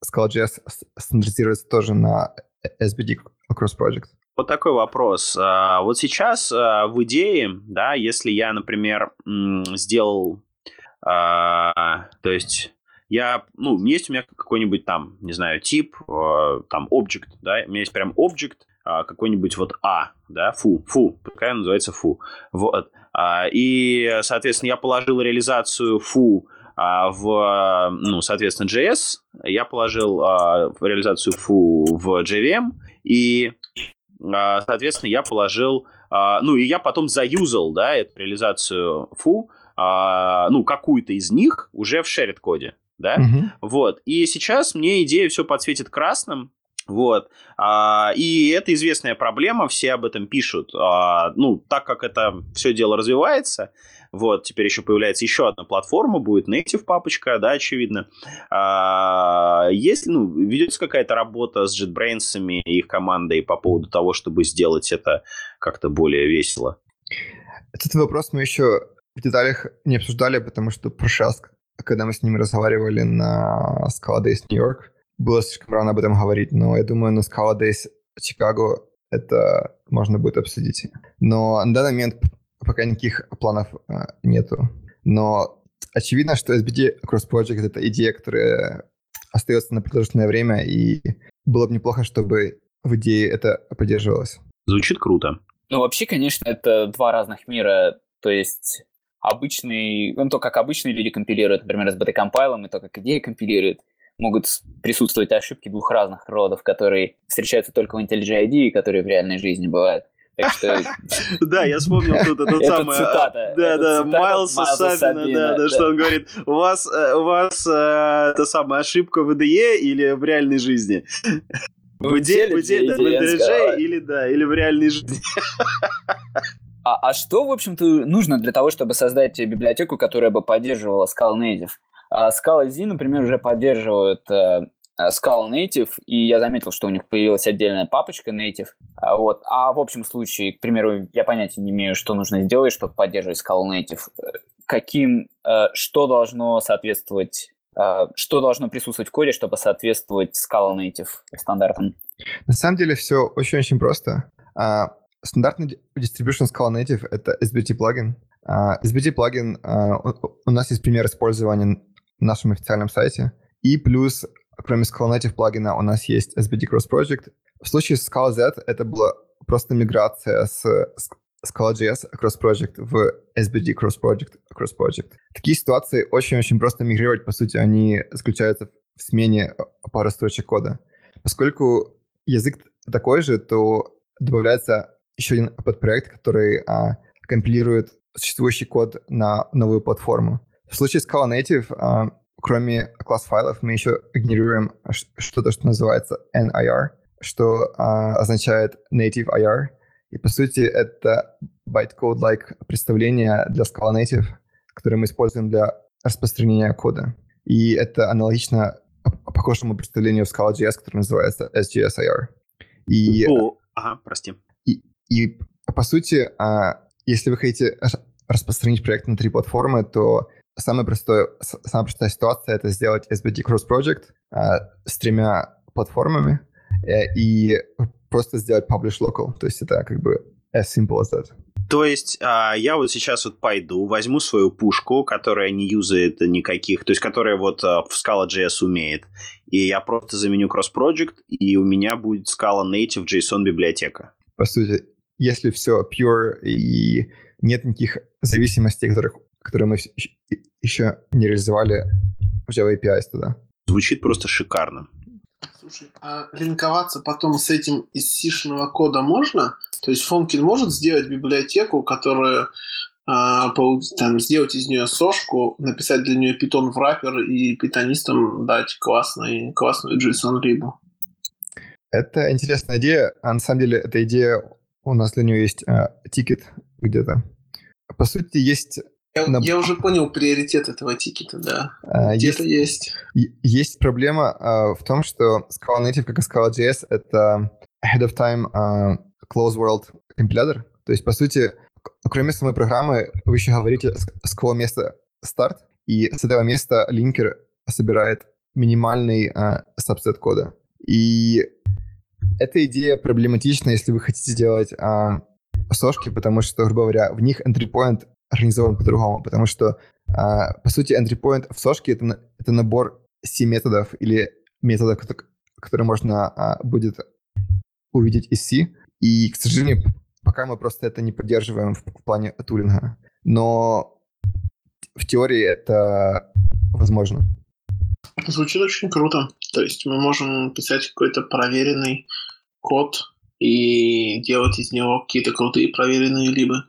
Scala.js стандартизируется тоже на SBD Cross Project. Вот такой вопрос. А, вот сейчас а, в идее, да, если я, например, сделал, а, то есть я, ну, есть у меня какой-нибудь там, не знаю, тип, там, object, да, у меня есть прям object, какой-нибудь вот А, да, фу, фу, он называется фу. Вот. И, соответственно, я положил реализацию фу в, ну, соответственно, JS, я положил реализацию фу в JVM, и а, соответственно, я положил, а, ну, и я потом заюзал, да, эту реализацию фу, а, ну, какую-то из них уже в shared коде, да, Мгм. вот. И сейчас мне идея все подсветит красным, вот. А, и это известная проблема, все об этом пишут. А, ну, так как это все дело развивается, вот, теперь еще появляется еще одна платформа, будет native папочка, да, очевидно. А, есть, ну, ведется какая-то работа с JetBrains и их командой по поводу того, чтобы сделать это как-то более весело? Этот вопрос мы еще в деталях не обсуждали, потому что прошлый раз, когда мы с ними разговаривали на Scala Days New York, было слишком рано об этом говорить, но я думаю, на Scala Days Чикаго это можно будет обсудить. Но на данный момент пока никаких планов а, нету. Но очевидно, что SBD Cross Project — это идея, которая остается на продолжительное время, и было бы неплохо, чтобы в идее это поддерживалось. Звучит круто. Ну, вообще, конечно, это два разных мира. То есть обычный, ну, то, как обычные люди компилируют, например, с BT-компайлом, и то, как идея компилирует, могут присутствовать ошибки двух разных родов, которые встречаются только в IntelliJ IDE и которые в реальной жизни бывают. Так что... Да, я вспомнил тут это самое... цитата. Да, да, Майлса Сабина, да, да, что он говорит, у вас, э, у вас э, та самая ошибка в IDE или в реальной жизни? В IDE, или да, или в реальной жизни. А, а что, в общем-то, нужно для того, чтобы создать библиотеку, которая бы поддерживала Scala Native? А Scala Z, например, уже поддерживает э, Scala Native, и я заметил, что у них появилась отдельная папочка Native. А, вот. а в общем случае, к примеру, я понятия не имею, что нужно сделать, чтобы поддерживать Scala Native. Каким, э, что должно соответствовать, э, что должно присутствовать в коде, чтобы соответствовать Scala Native стандартам? На самом деле все очень-очень просто. А, стандартный distribution Scala Native — это SBT плагин. Uh, SBT плагин, uh, у нас есть пример использования нашем официальном сайте. И плюс, кроме Scala Native плагина, у нас есть SBT Cross Project. В случае с Scala Z это была просто миграция с Scala.js Cross Project в SBD Cross Project Cross Project. Такие ситуации очень-очень просто мигрировать, по сути, они заключаются в смене пары строчек кода. Поскольку язык такой же, то добавляется еще один подпроект, который а, компилирует существующий код на новую платформу. В случае Scala Native, а, кроме класс-файлов, мы еще генерируем что-то, что называется NIR, что а, означает Native IR. И, по сути, это bytecode-like представление для Scala Native, которое мы используем для распространения кода. И это аналогично похожему представлению в Scala.js, которое называется SGSIR. И, О, ага, прости. И, и по сути, а, если вы хотите распространить проект на три платформы, то самая, простое, самая простая ситуация — это сделать SBD Cross Project а, с тремя платформами э, и просто сделать publish local. То есть это как бы as simple as that. То есть а, я вот сейчас вот пойду, возьму свою пушку, которая не юзает никаких, то есть которая вот а, в Scala.js умеет, и я просто заменю cross-project, и у меня будет Scala Native JSON библиотека. По сути, если все pure и нет никаких зависимостей, которых, которые мы еще не реализовали в Java API туда. Звучит просто шикарно. Слушай, а линковаться потом с этим из сишного кода можно? То есть Фонкин может сделать библиотеку, которая а, там, сделать из нее сошку, написать для нее питон в раппер и питонистам дать классный, классную JSON-рибу? Это интересная идея. А на самом деле эта идея, у нас для нее есть а, тикет где-то. По сути, есть... Я, на... я уже понял приоритет этого тикета, да. А, Где-то есть. Есть, есть проблема а, в том, что Scala Native, как и Scala.js, это ahead of time а, close world компилятор. То есть, по сути, кроме самой программы, вы еще говорите с какого места старт, и с этого места линкер собирает минимальный а, сабсет кода. И эта идея проблематична, если вы хотите делать а, сошки, потому что, грубо говоря, в них entry point организован по-другому, потому что, а, по сути, entry point в сошке это, это набор C-методов или методов, которые можно а, будет увидеть из C. И, к сожалению, пока мы просто это не поддерживаем в, в плане тулинга. Но в теории это возможно. Звучит очень круто. То есть мы можем писать какой-то проверенный код и делать из него какие-то крутые проверенные либо.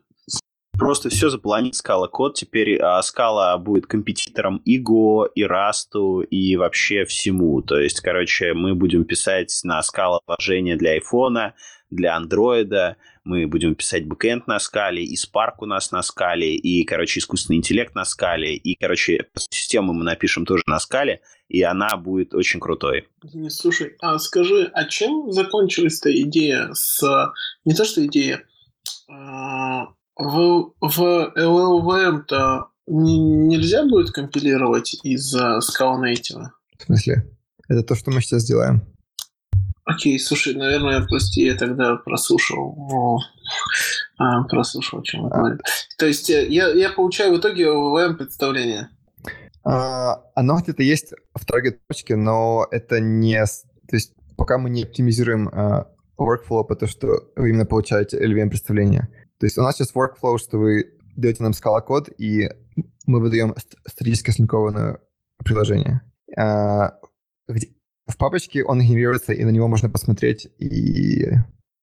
Просто все заполонит Scala код. Теперь а, Scala будет компетитором и Go, и Rust, и вообще всему. То есть, короче, мы будем писать на Scala вложения для iPhone, для Android, мы будем писать бэкэнд на скале, и Spark у нас на скале, и, короче, искусственный интеллект на скале, и, короче, систему мы напишем тоже на скале, и она будет очень крутой. Не слушай, а скажи, а чем закончилась-то идея с... Не то, что идея, а, в, в LLVM-то нельзя будет компилировать из Scala Native? В смысле? Это то, что мы сейчас делаем. Окей, слушай, наверное, прости, я тогда прослушал. О, а, прослушал, о чем он говорит. То есть э, я, я получаю в итоге ОВМ представление. А, оно где-то есть в таргет точке, но это не... То есть пока мы не оптимизируем а, workflow, потому что вы именно получаете LVM представление. То есть у нас сейчас workflow, что вы даете нам скала код, и мы выдаем статически слинкованное приложение. А, в папочке он генерируется, и на него можно посмотреть, и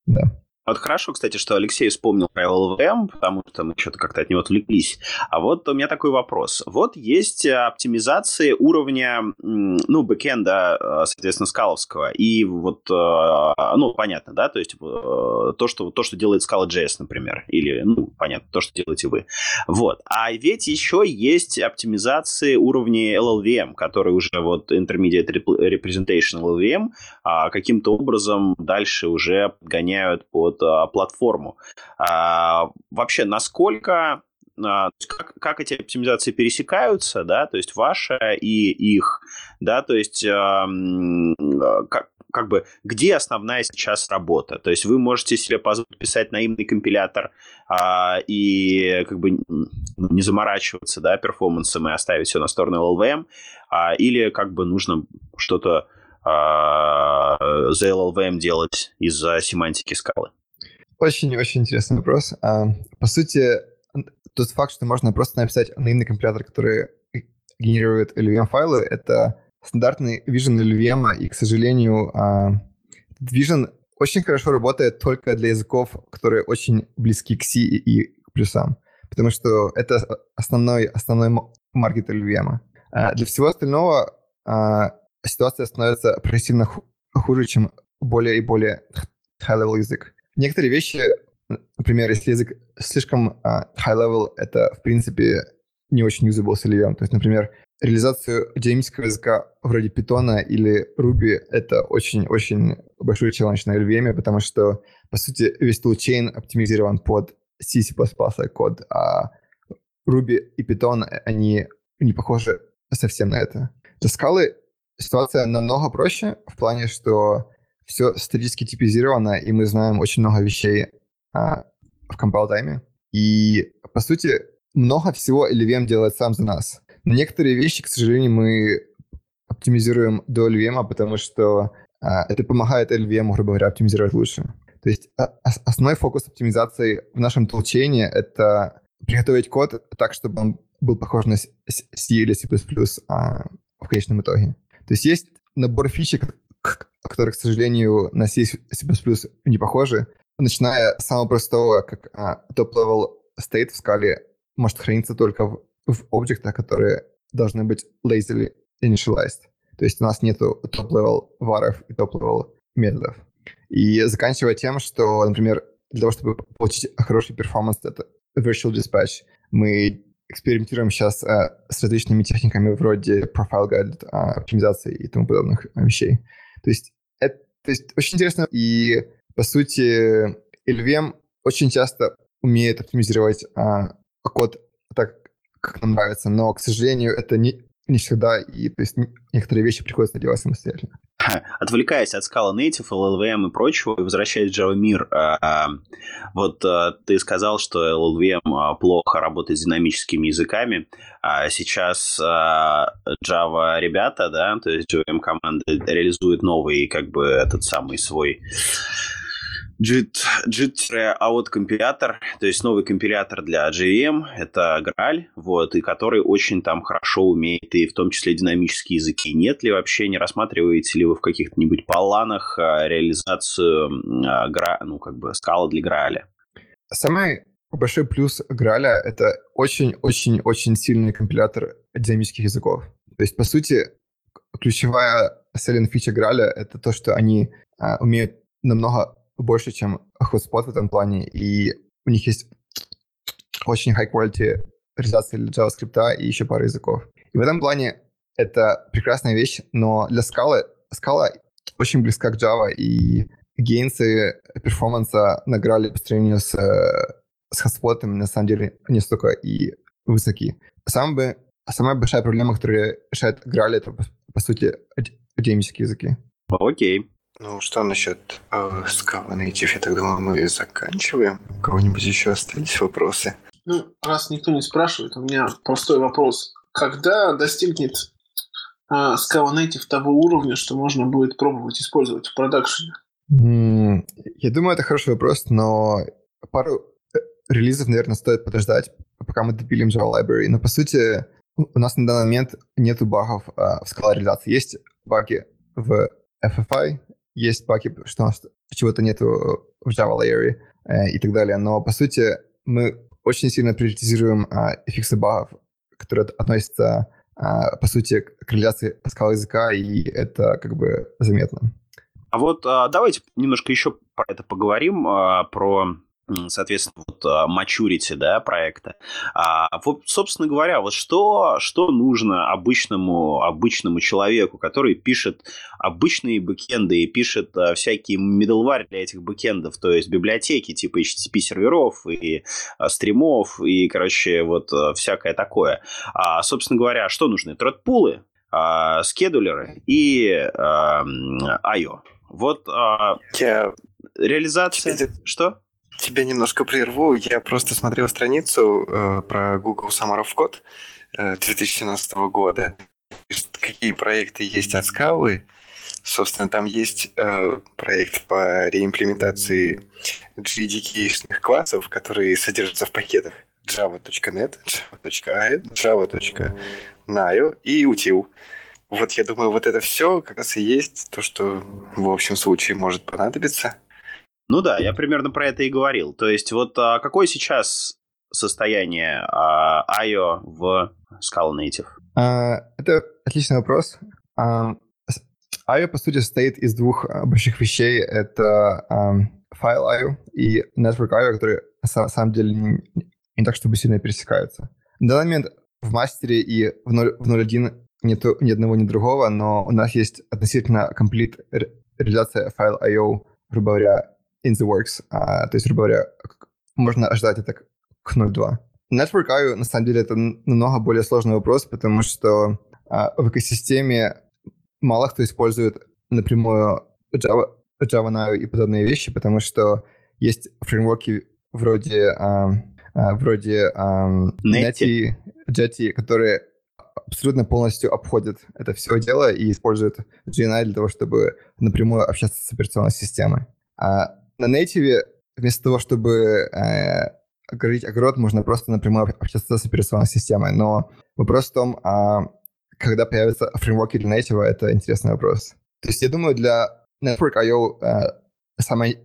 да. Вот хорошо, кстати, что Алексей вспомнил про LLVM, потому что мы что-то как-то от него отвлеклись. А вот у меня такой вопрос. Вот есть оптимизации уровня, ну, бэкенда, э, соответственно, скаловского. И вот, э, ну, понятно, да, то есть э, то, что, то, что делает Scala.js, например, или, ну, понятно, то, что делаете вы. Вот. А ведь еще есть оптимизации уровня LLVM, который уже вот Intermediate Representation LLVM а каким-то образом дальше уже подгоняют под вот а, платформу. А, вообще, насколько а, как, как эти оптимизации пересекаются, да, то есть ваша и их, да, то есть как, как бы где основная сейчас работа. То есть вы можете себе позволить писать наивный компилятор а, и как бы не заморачиваться, да, перформансом и оставить все на сторону LLVM, а, или как бы нужно что-то а, за LLVM делать из-за семантики скалы. Очень-очень интересный вопрос. А, по сути, тот факт, что можно просто написать наивный компилятор, который генерирует LVM-файлы, это стандартный Vision LVM, и, к сожалению, а, Vision очень хорошо работает только для языков, которые очень близки к C и к плюсам, потому что это основной, основной маркет LVM. А для всего остального ситуация становится прогрессивно хуже, чем более и более high-level язык. Некоторые вещи, например, если язык слишком uh, high-level, это, в принципе, не очень usable с LVM. То есть, например, реализацию динамического языка вроде Python или Ruby — это очень-очень большой челлендж на LVM, потому что, по сути, весь toolchain оптимизирован под C++ код, а Ruby и Python, они не похожи совсем на это. Для скалы ситуация намного проще в плане, что все статически типизировано, и мы знаем очень много вещей а, в compile тайме. И, по сути, много всего LVM делает сам за нас. Но некоторые вещи, к сожалению, мы оптимизируем до LVM, потому что а, это помогает LVM, грубо говоря, оптимизировать лучше. То есть а, основной фокус оптимизации в нашем толчении — это приготовить код так, чтобы он был похож на C или C++ а, в конечном итоге. То есть есть набор фичек, которые, к сожалению, на C++ не похожи, начиная с самого простого, как а, top-level state в скале может храниться только в, в объектах, которые должны быть lazily initialized. То есть у нас нету топ-level варов и топ-level методов. И заканчивая тем, что, например, для того, чтобы получить хороший перформанс, это virtual dispatch, мы экспериментируем сейчас э, с различными техниками вроде profile guide, э, оптимизации и тому подобных вещей. То есть то есть, очень интересно. И, по сути, LVM очень часто умеет оптимизировать а, код так, как нам нравится, но, к сожалению, это не, не всегда, и то есть некоторые вещи приходится делать самостоятельно. Отвлекаясь от Scala Native, LLVM и прочего, и возвращаясь в Java мир, а, а, вот а, ты сказал, что LLVM плохо работает с динамическими языками, а сейчас Java ребята, да, то есть JVM команда реализует новый, как бы, этот самый свой JIT, JIT компилятор, то есть новый компилятор для JVM, это Graal, вот, и который очень там хорошо умеет, и в том числе динамические языки. Нет ли вообще, не рассматриваете ли вы в каких-нибудь планах а, реализацию а, гра, ну, как бы, скала для Graal? Самый большой плюс Graal — это очень-очень-очень сильный компилятор динамических языков. То есть, по сути, ключевая selling фича Graal — это то, что они а, умеют намного больше, чем Hotspot в этом плане, и у них есть очень high quality реализация JavaScript и еще пара языков. И в этом плане это прекрасная вещь, но для Scala, Scala очень близка к Java, и гейнсы перформанса награли по сравнению с, с Hotspot на самом деле не столько и высоки. Самая, самая большая проблема, которая решает Graal, это, по сути, академические языки. Окей. Ну, что насчет э, Scala Native? Я так думаю, мы заканчиваем. У кого-нибудь еще остались вопросы? Ну, раз никто не спрашивает, у меня простой вопрос. Когда достигнет э, Scala Native того уровня, что можно будет пробовать использовать в продакшене? Mm, я думаю, это хороший вопрос, но пару э, релизов, наверное, стоит подождать, пока мы допилим Java Library. Но, по сути, у нас на данный момент нету багов э, в Scala реализации. Есть баги в FFI, есть паки, что у нас чего-то нету в Java Layer э, и так далее. Но, по сути, мы очень сильно приоритизируем э, фиксы багов, которые относятся, э, по сути, к реализации скала языка, и это как бы заметно. А вот э, давайте немножко еще про это поговорим, э, про соответственно, вот maturity, да, проекта. А, вот, собственно говоря, вот что, что нужно обычному, обычному человеку, который пишет обычные бэкенды и пишет а, всякие middleware для этих бэкендов, то есть библиотеки типа HTTP серверов и а, стримов и, короче, вот а, всякое такое. А, собственно говоря, что нужны? Тредпулы, а, скедулеры и а, I.O. Вот а, Я... реализация... Что? Тебя немножко прерву. Я просто смотрел страницу э, про Google Summer of Code э, 2017 года. Какие проекты есть от Scala. Собственно, там есть э, проект по реимплементации JDK классов, которые содержатся в пакетах java.net, java.ai, java.nio и util. Вот я думаю, вот это все как раз и есть то, что в общем случае может понадобиться. Ну да, я примерно про это и говорил. То есть вот а, какое сейчас состояние а, IO в Scala Native? А, это отличный вопрос. А, IO, по сути, состоит из двух а, больших вещей. Это файл IO и Network IO, которые на самом деле не, не так, чтобы сильно пересекаются. На данный момент в мастере и в 0.1 нету ни одного, ни другого, но у нас есть относительно комплит реализация файл IO, грубо говоря, in the works. А, то есть, грубо говоря, можно ожидать это к 0.2. Network IO, на самом деле, это намного более сложный вопрос, потому что а, в экосистеме мало кто использует напрямую Java, Java IO и подобные вещи, потому что есть фреймворки вроде, а, а, вроде а, Netty, Jetty, которые абсолютно полностью обходят это все дело и используют GNI для того, чтобы напрямую общаться с операционной системой. А на нейтиве вместо того, чтобы э, огородить огород, можно просто напрямую общаться с операционной системой. Но вопрос в том, а когда появятся фреймворки для native, это интересный вопрос. То есть я думаю, для Network I.O. Э, самое,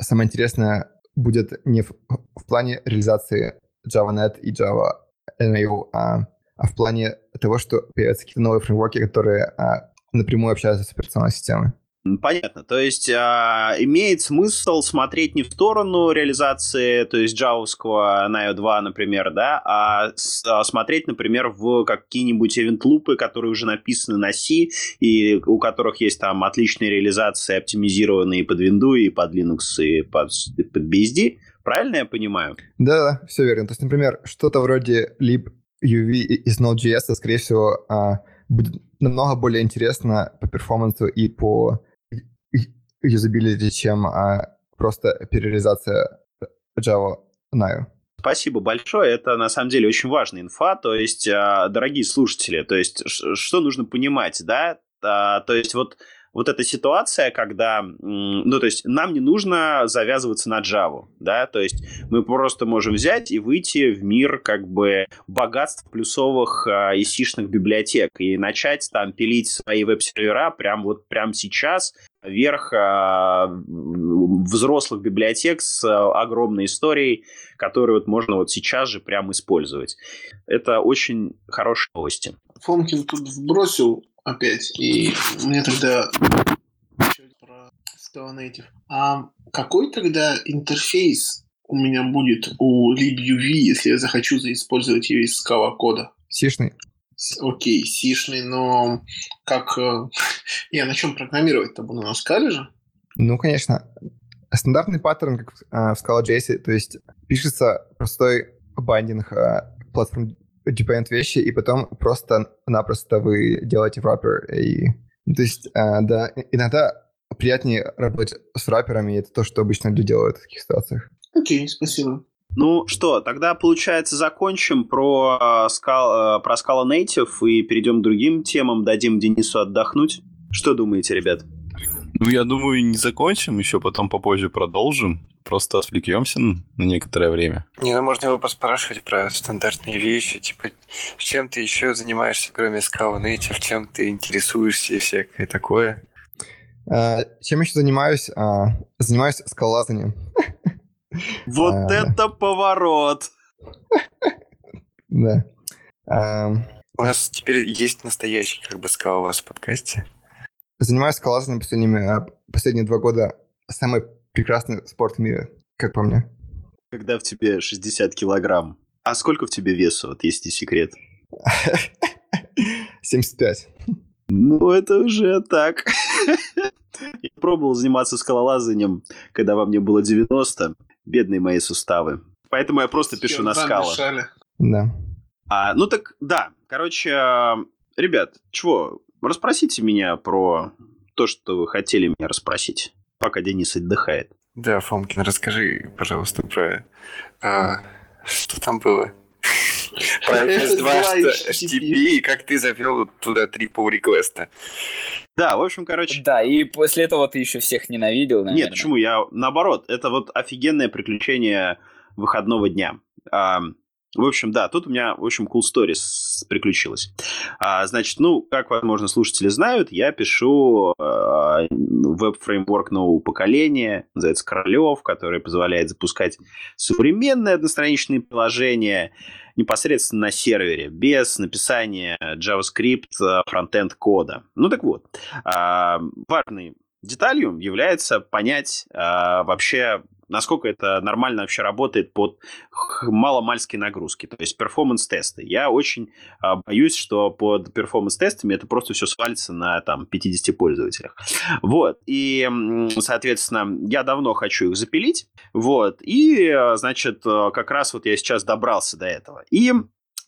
самое интересное будет не в, в плане реализации JavaNet и Java NIO, а, а в плане того, что появятся какие-то новые фреймворки, которые а, напрямую общаются с операционной системой. Понятно. То есть а, имеет смысл смотреть не в сторону реализации, то есть джавовского Nio 2, например, да, а, с, а смотреть, например, в какие-нибудь event-лупы, которые уже написаны на C, и у которых есть там отличные реализации, оптимизированные под Windows, и под Linux, и под, под BSD. Правильно я понимаю? Да, да, все верно. То есть, например, что-то вроде lib UV из Node.js, скорее всего, а, будет намного более интересно по перформансу и по юзабилити, чем а, просто перереализация Java Nio. Спасибо большое. Это на самом деле очень важная инфа. То есть, а, дорогие слушатели, то есть, что нужно понимать, да? А, то есть, вот вот эта ситуация, когда, ну, то есть нам не нужно завязываться на Java, да, то есть мы просто можем взять и выйти в мир как бы богатств плюсовых э, исишных библиотек и начать там пилить свои веб-сервера прям вот прям сейчас вверх э, взрослых библиотек с э, огромной историей, которую вот можно вот сейчас же прям использовать. Это очень хорошие новости. Фомкин тут вбросил опять. И мне тогда про Scala Native. А какой тогда интерфейс у меня будет у libuv, если я захочу использовать весь Scala кода? Сишный. Окей, сишный, но как... Э, я на чем программировать-то буду? На скале же? Ну, конечно. Стандартный паттерн, как в Scala.js, то есть пишется простой байдинг платформ depend вещи, и потом просто-напросто вы делаете враппер. И, ну, то есть, э, да, иногда приятнее работать с рэперами, это то, что обычно люди делают в таких ситуациях. Окей, спасибо. Ну что, тогда, получается, закончим про, э, скал, э, про Scala Native и перейдем к другим темам, дадим Денису отдохнуть. Что думаете, ребят? Ну, я думаю, не закончим, еще потом попозже продолжим. Просто отвлекемся на некоторое время. Не, ну можно его поспрашивать про стандартные вещи, типа, чем ты еще занимаешься, кроме Scala Native, чем ты интересуешься и всякое такое. А, чем еще занимаюсь? А, занимаюсь скалолазанием. Вот а, это поворот! Да. У нас теперь есть настоящий как бы скал у вас в подкасте. Занимаюсь скалолазанием последними, последние два года. Самый прекрасный спорт в мире, как по мне. Когда в тебе 60 килограмм. А сколько в тебе весу, вот есть и секрет? 75. Ну, это уже так. Я пробовал заниматься скалолазанием, когда во мне было 90. Бедные мои суставы. Поэтому я просто пишу на скалах. Да. А, ну так, да. Короче, ребят, чего, расспросите меня про то, что вы хотели меня расспросить пока Денис отдыхает. Да, Фомкин, расскажи, пожалуйста, про... А, что там было? Про FS2 HTTP и как ты завел туда три pull реквеста Да, в общем, короче... Да, и после этого ты еще всех ненавидел, наверное. Нет, почему? Я, наоборот, это вот офигенное приключение выходного дня. В общем, да, тут у меня, в общем, cool story приключилась. А, значит, ну, как, возможно, слушатели знают, я пишу а, веб-фреймворк нового поколения, называется Королев, который позволяет запускать современные одностраничные приложения непосредственно на сервере, без написания JavaScript а, фронтенд кода. Ну так вот, а, важной деталью является понять а, вообще насколько это нормально вообще работает под маломальской нагрузки, то есть performance-тесты. Я очень а, боюсь, что под перформанс-тестами это просто все свалится на там 50 пользователях. Вот, и, соответственно, я давно хочу их запилить, вот, и, значит, как раз вот я сейчас добрался до этого. И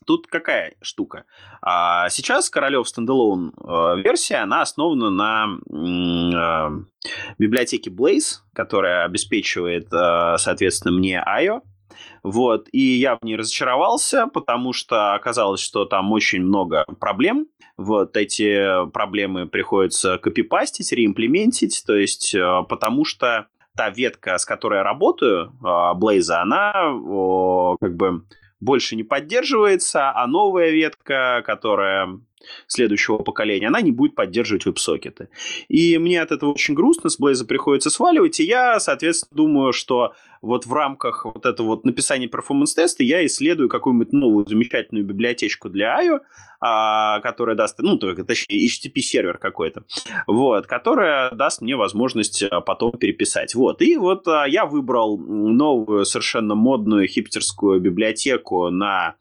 Тут какая штука? А, сейчас Korolev standalone э, версия, она основана на э, библиотеке Blaze, которая обеспечивает, э, соответственно, мне IO. Вот, и я в ней разочаровался, потому что оказалось, что там очень много проблем. Вот эти проблемы приходится копипастить, реимплементить, то есть потому что та ветка, с которой я работаю, Blaze, она как бы больше не поддерживается, а новая ветка, которая следующего поколения, она не будет поддерживать веб-сокеты. И мне от этого очень грустно, с Blazor приходится сваливать, и я, соответственно, думаю, что вот в рамках вот этого вот написания performance-теста я исследую какую-нибудь новую замечательную библиотечку для IO, а, которая даст, ну, точнее, HTTP-сервер какой-то, вот, которая даст мне возможность а, потом переписать. Вот, и вот а, я выбрал новую совершенно модную хипстерскую библиотеку на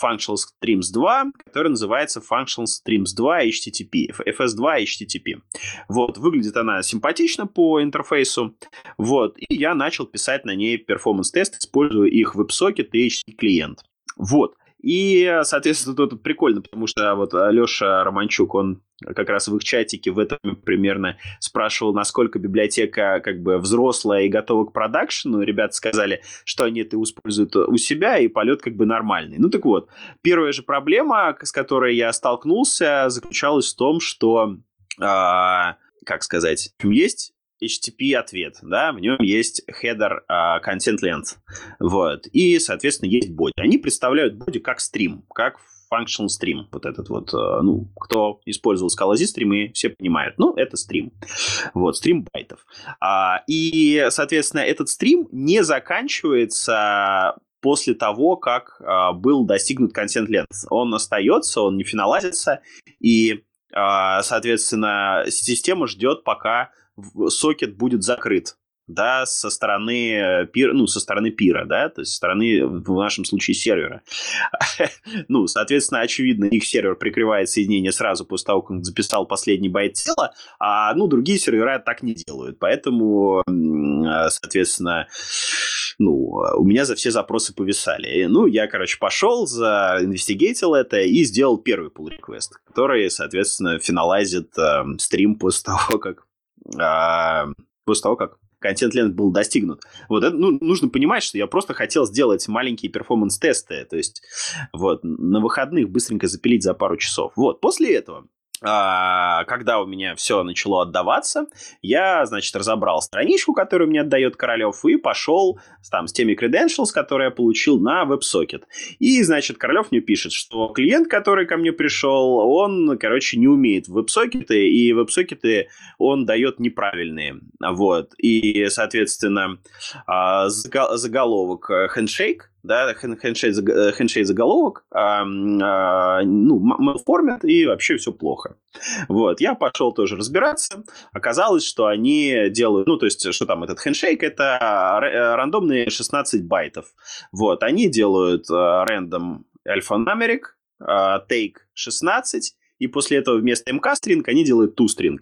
Functional Streams 2, который называется Functional Streams 2 HTTP, FS2 HTTP. Вот, выглядит она симпатично по интерфейсу, вот, и я начал писать на ней performance-тест, используя их WebSocket и HTTP клиент. Вот. И, соответственно, тут прикольно, потому что вот Леша Романчук, он как раз в их чатике в этом примерно спрашивал, насколько библиотека как бы взрослая и готова к продакшену. Ребята сказали, что они это используют у себя, и полет как бы нормальный. Ну так вот, первая же проблема, с которой я столкнулся, заключалась в том, что, э, как сказать, есть HTTP ответ, да, в нем есть header uh, content length, вот, и, соответственно, есть боди. Они представляют боди как стрим, как functional stream, вот этот вот, uh, ну, кто использовал Scala стримы, все понимают, ну, это стрим, вот, стрим байтов. Uh, и, соответственно, этот стрим не заканчивается после того, как uh, был достигнут content length. Он остается, он не финалазится, и, соответственно, система ждет, пока сокет будет закрыт да, со стороны э, пира, ну, со стороны пира, да, то есть со стороны, в нашем случае, сервера. ну, соответственно, очевидно, их сервер прикрывает соединение сразу после того, как он записал последний байт тела, а, ну, другие сервера так не делают, поэтому, э, соответственно, ну, у меня за все запросы повисали. Ну, я, короче, пошел, за инвестигейтил это и сделал первый pull request, который, соответственно, финалайзит э, стрим после того, как а, после того, как контент лент был достигнут. Вот это, ну, нужно понимать, что я просто хотел сделать маленькие перформанс-тесты, то есть вот на выходных быстренько запилить за пару часов. Вот, после этого а, когда у меня все начало отдаваться, я, значит, разобрал страничку, которую мне отдает Королев, и пошел там с теми credentials, которые я получил на WebSocket. И, значит, Королев мне пишет, что клиент, который ко мне пришел, он, короче, не умеет WebSocket, и WebSocket он дает неправильные. Вот. И, соответственно, а, заголовок handshake, да, хендшейд, хендшейд заголовок, а, а, ну, малформят, и вообще все плохо. Вот, я пошел тоже разбираться. Оказалось, что они делают, ну, то есть, что там этот хендшейк, это рандомные 16 байтов. Вот, они делают рандом альфа-номерик, take 16, и после этого вместо mk-string они делают toString.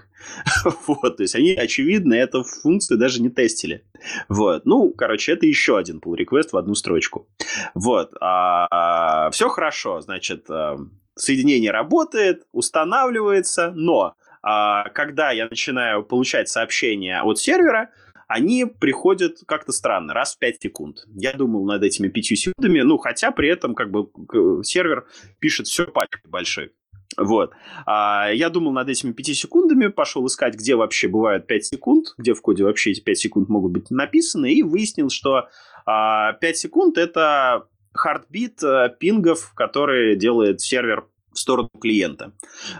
вот, то есть они, очевидно, эту функцию даже не тестили. Вот, ну, короче, это еще один pull request в одну строчку. Вот, а, а, все хорошо, значит, а, соединение работает, устанавливается, но а, когда я начинаю получать сообщения от сервера, они приходят как-то странно, раз в 5 секунд. Я думал над этими 5 секундами, ну, хотя при этом как бы сервер пишет все пачкой большой. Вот. А, я думал над этими 5 секундами, пошел искать, где вообще бывают 5 секунд, где в коде вообще эти 5 секунд могут быть написаны, и выяснил, что а, 5 секунд — это heartbeat а, пингов, которые делает сервер в сторону клиента.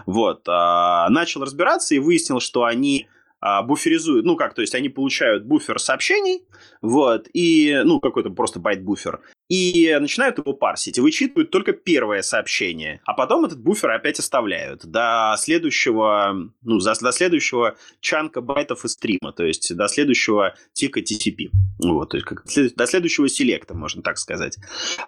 Вот. А, начал разбираться и выяснил, что они а, буферизуют, ну как, то есть они получают буфер сообщений, вот, и, ну, какой-то просто ByteBuffer, и начинают его парсить, и вычитывают только первое сообщение, а потом этот буфер опять оставляют до следующего, ну, до следующего чанка байтов из стрима, то есть до следующего тика TCP, вот, то есть как, до следующего селекта, можно так сказать,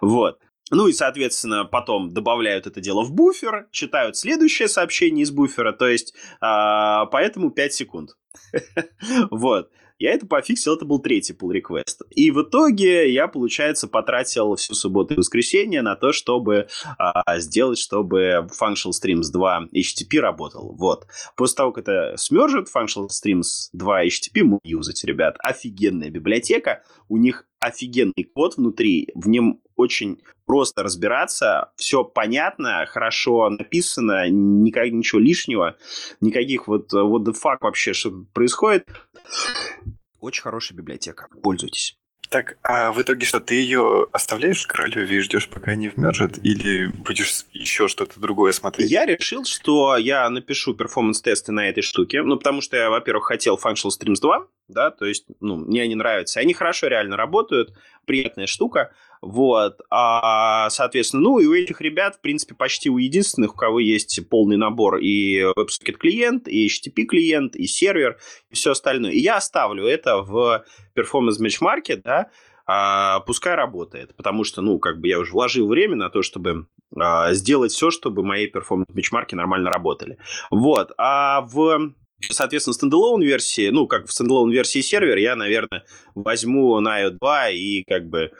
вот. Ну и, соответственно, потом добавляют это дело в буфер, читают следующее сообщение из буфера, то есть э, поэтому 5 секунд. Вот. Я это пофиксил, это был третий pull request. И в итоге я, получается, потратил всю субботу и воскресенье на то, чтобы а, сделать, чтобы Functional Streams 2 HTTP работал. Вот. После того, как это смержит, Functional Streams 2 HTTP мы юзать, ребят. Офигенная библиотека. У них офигенный код внутри. В нем очень просто разбираться, все понятно, хорошо написано, никак, ничего лишнего, никаких вот what the fuck вообще, что происходит. Очень хорошая библиотека, пользуйтесь. Так, а в итоге что, ты ее оставляешь Королеве и ждешь, пока они вмержат, или будешь еще что-то другое смотреть? Я решил, что я напишу перформанс-тесты на этой штуке, ну, потому что я, во-первых, хотел Functional Streams 2, да, то есть, ну, мне они нравятся. Они хорошо реально работают, приятная штука, вот, а, соответственно, ну, и у этих ребят, в принципе, почти у единственных, у кого есть полный набор и WebSocket клиент, и HTTP клиент, и сервер, и все остальное. И я оставлю это в Performance Benchmark, да, а, пускай работает, потому что, ну, как бы я уже вложил время на то, чтобы а, сделать все, чтобы мои performance бенчмарки нормально работали. Вот, а в Соответственно, standalone версии, ну, как в standalone версии сервер, я, наверное, возьму NIO 2 и как бы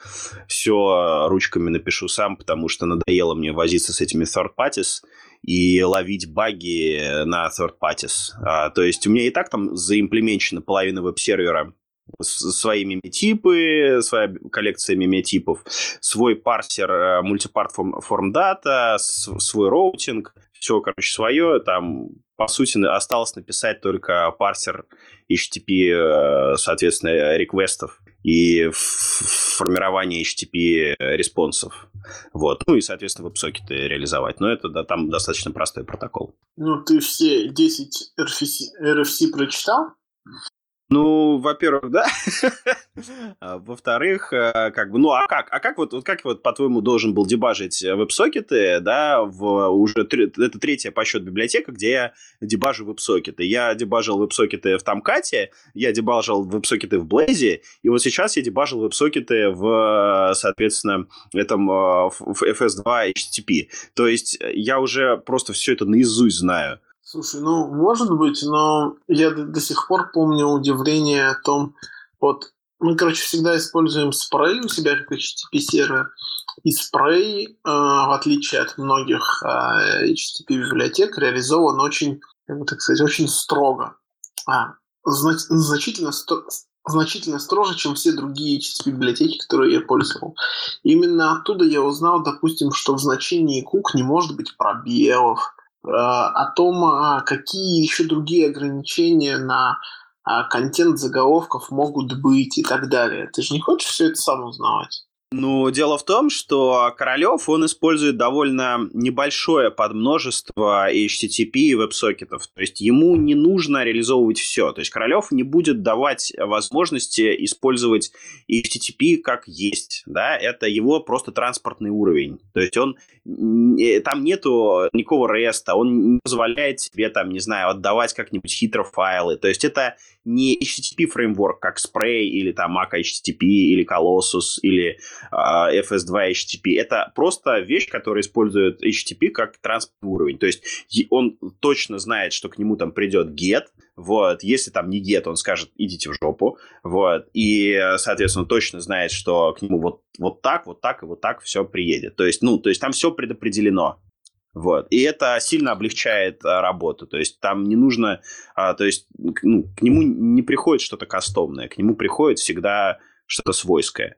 все ручками напишу сам, потому что надоело мне возиться с этими third parties и ловить баги на third parties. А, то есть у меня и так там заимплеменчена половина веб-сервера свои MIME type ы, своя коллекция MIME type ов, свой парсер э, multipart form data, свой роутинг, все, короче, свое, там, по сути, осталось написать только парсер HTTP, э, соответственно, request ов и формирование HTTP response ов. Вот. Ну и, соответственно, веб-сокеты реализовать. Но это да, там достаточно простой протокол. Ну, ты все 10 RFC, RFC прочитал? Ну, во-первых, да. А, во-вторых, э, как бы, ну, а как? А как вот, вот как вот, по-твоему, должен был дебажить веб-сокеты, да, в уже это третья по счету библиотека, где я дебажу веб-сокеты. Я дебажил веб-сокеты в Тамкате, я дебажил веб-сокеты в Blaze, и вот сейчас я дебажил веб-сокеты в, соответственно, этом э, в FS2 HTTP. То есть я уже просто все это наизусть знаю. Слушай, ну, может быть, но я до, до сих пор помню удивление о том, вот, мы, короче, всегда используем спрей у себя как HTTP сервер, и спрей, э, в отличие от многих э, HTTP библиотек, реализован очень, как бы так сказать, очень строго. А, знач, значительно, сто, значительно строже, чем все другие HTTP библиотеки, которые я пользовал. Именно оттуда я узнал, допустим, что в значении cook не может быть пробелов, о том, а, какие еще другие ограничения на а, контент заголовков могут быть и так далее. Ты же не хочешь все это сам узнавать? Ну, дело в том, что Королев, он использует довольно небольшое подмножество HTTP и веб-сокетов. То есть ему не нужно реализовывать все. То есть Королев не будет давать возможности использовать HTTP как есть. Да? Это его просто транспортный уровень. То есть он там нету никакого REST, он не позволяет себе, там, не знаю, отдавать как-нибудь хитро файлы. То есть это не HTTP фреймворк, как Spray или там Mac HTTP или Colossus или FS2 HTTP. Это просто вещь, которая использует HTTP как транспортный уровень. То есть он точно знает, что к нему там придет get, вот, если там не get, он скажет, идите в жопу, вот, и, соответственно, точно знает, что к нему вот, вот так, вот так и вот так все приедет. То есть, ну, то есть там все предопределено. Вот. И это сильно облегчает а, работу. То есть там не нужно, а, то есть ну, к нему не приходит что-то кастомное, к нему приходит всегда что-то свойское.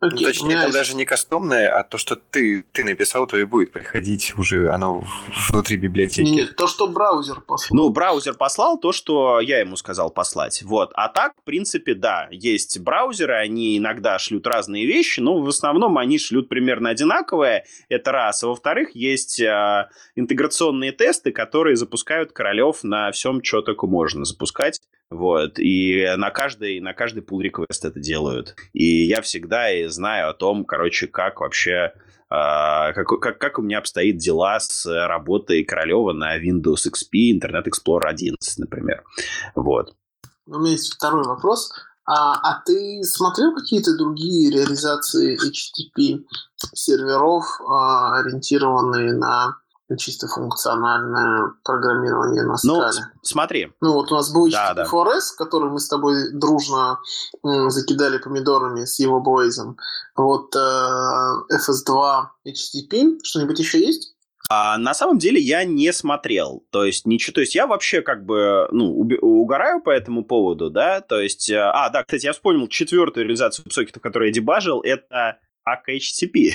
Okay, точнее, это даже не кастомное, а то, что ты, ты написал, то и будет приходить уже оно внутри библиотеки. Нет, то, что браузер послал. Ну, браузер послал то, что я ему сказал послать. Вот. А так, в принципе, да, есть браузеры, они иногда шлют разные вещи, но в основном они шлют примерно одинаковое. Это раз. А во-вторых, есть э, интеграционные тесты, которые запускают королев на всем, что только можно запускать. Вот. И на каждый, на каждый pull request это делают. И я всегда знаю о том, короче, как вообще Uh, как, как, как у меня обстоит дела с работой Королева на Windows XP, Internet Explorer 11, например. Вот. У меня есть второй вопрос. А, а ты смотрел какие-то другие реализации HTTP серверов, а, ориентированные на чисто функциональное программирование на ну, скале. смотри. Ну, вот у нас был да, да. 4S, который мы с тобой дружно м, закидали помидорами с его бойзом. Вот э, FS2 HTTP. Что-нибудь еще есть? А, на самом деле я не смотрел, то есть ничего, то есть я вообще как бы, ну, угораю по этому поводу, да, то есть, э, а, да, кстати, я вспомнил четвертую реализацию сокетов, которую я дебажил, это HTTP,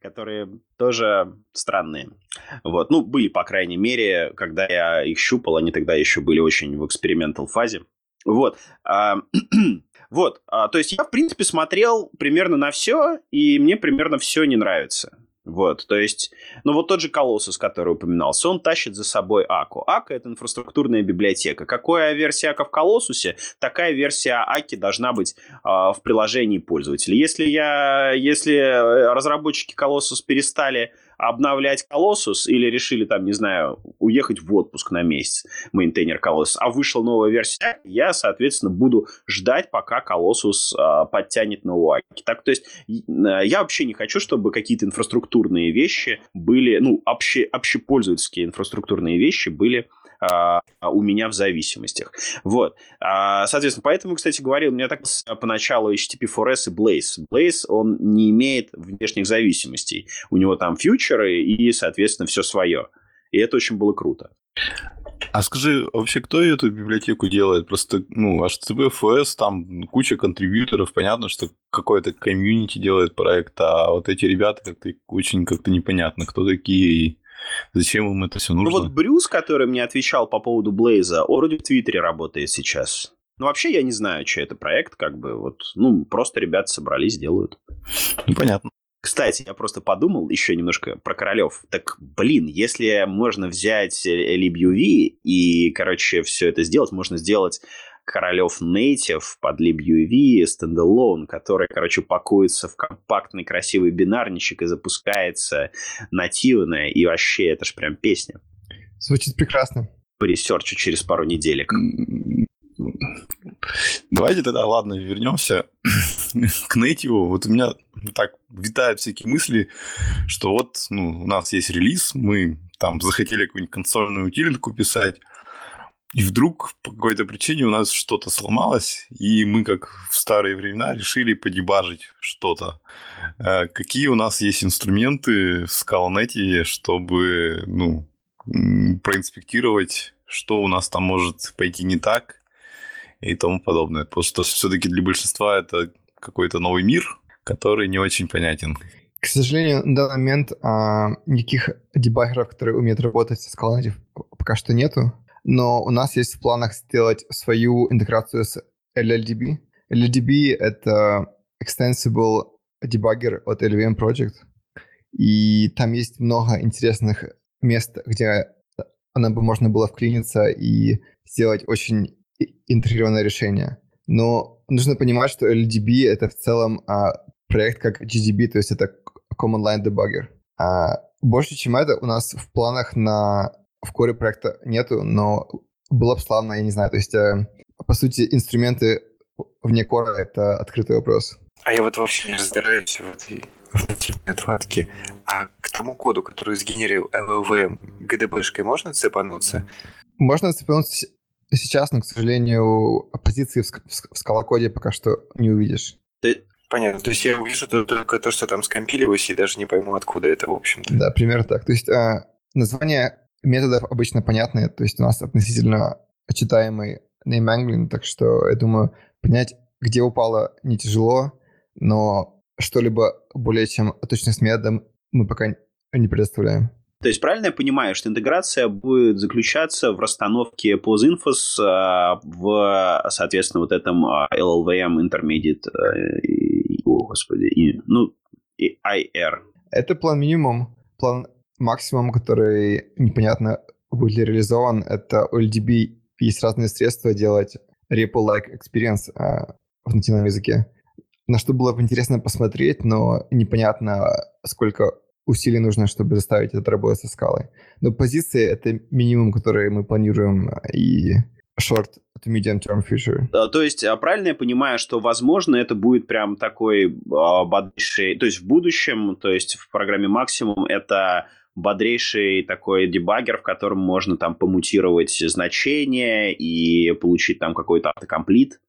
которые тоже странные. Вот, ну, были, по крайней мере, когда я их щупал, они тогда еще были очень в экспериментал фазе. Вот. А, вот, а, то есть я, в принципе, смотрел примерно на все, и мне примерно все не нравится. Вот, то есть, ну вот тот же Колоссус, который упоминался, он тащит за собой Аку. Ака — это инфраструктурная библиотека. Какая версия Ака в Колоссусе, такая версия Аки должна быть э, в приложении пользователя. Если, я, если разработчики Колоссус перестали обновлять Colossus или решили там, не знаю, уехать в отпуск на месяц, maintainer Colossus, а вышла новая версия, я, соответственно, буду ждать, пока Colossus а, подтянет новую Akka. Так, то есть я вообще не хочу, чтобы какие-то инфраструктурные вещи были, ну, обще, общепользовательские инфраструктурные вещи были а, у меня в зависимостях. Вот. А, соответственно, поэтому, кстати, говорил, у меня так поначалу HTTP4S и Blaze. Blaze, он не имеет внешних зависимостей. У него там future ы и, соответственно, все свое. И это очень было круто. А скажи, вообще кто эту библиотеку делает? Просто, ну, HTTP, FS, там куча контрибьюторов, понятно, что какой-то комьюнити делает проект, а вот эти ребята как-то очень как-то непонятно, кто такие и зачем им это все нужно. Ну вот Брюс, который мне отвечал по поводу Блейза, он вроде в Твиттере работает сейчас. Ну, вообще, я не знаю, что это проект, как бы, вот, ну, просто ребята собрались, делают. Ну, понятно. Кстати, я просто подумал еще немножко про королев. Так, блин, если можно взять LibUV и, короче, все это сделать, можно сделать Korolev native под LibUV standalone, который, короче, пакуется в компактный красивый бинарничек и запускается нативно, и вообще это ж прям песня. Звучит прекрасно. По research у через пару неделек. Давайте тогда, ладно, вернемся к нейтиву. Вот у меня так витают всякие мысли, что вот ну, у нас есть релиз, мы там захотели какую-нибудь консольную утилитку писать, и вдруг по какой-то причине у нас что-то сломалось, и мы, как в старые времена, решили подебажить что-то. Э, какие у нас есть инструменты в Scala.net, чтобы ну, проинспектировать, что у нас там может пойти не так, и тому подобное. Потому что все-таки для большинства это какой-то новый мир, который не очень понятен. К сожалению, на данный момент а, никаких дебаггеров, которые умеют работать с Scala пока что нету. Но у нас есть в планах сделать свою интеграцию с LLDB. LLDB — это Extensible Debugger от LVM Project. И там есть много интересных мест, где она бы можно было вклиниться и сделать очень интегрированное решение. Но нужно понимать, что LDB — это в целом а, проект как GDB, то есть это Command Line Debugger. А больше, чем это, у нас в планах на в коре проекта нету, но было бы славно, я не знаю. То есть, э, по сути, инструменты вне кора — это открытый вопрос. А я вот вообще не разбираюсь в этой отладке. А к тому коду, который сгенерил LLVM, GDB-шкой можно цепануться? Можно цепануться сейчас, но, к сожалению, оппозиции в, скалокоде пока что не увидишь. Понятно. То есть я увижу только то, что там скомпилилось, и даже не пойму, откуда это, в общем-то. Да, примерно так. То есть а, название методов обычно понятные, то есть у нас относительно читаемый name angling, так что я думаю, понять, где упало, не тяжело, но что-либо более чем точно с методом мы пока не предоставляем. То есть правильно я понимаю, что интеграция будет заключаться в расстановке POSINFOS а, в, соответственно, вот этом а, LLVM Intermediate, э, о, господи, и, ну, и IR. Это план минимум. План максимум, который непонятно будет ли реализован, это у LDB есть разные средства делать REPL-like experience а, в нативном языке. На что было бы интересно посмотреть, но непонятно, сколько усилий нужно, чтобы заставить это работать со скалой. Но позиции — это минимум, который мы планируем, и short to medium term future. То есть, а правильно я понимаю, что, возможно, это будет прям такой а, бодрейший... То есть, в будущем, то есть, в программе максимум это бодрейший такой дебаггер, в котором можно там помутировать значения и получить там какой-то автокомплит.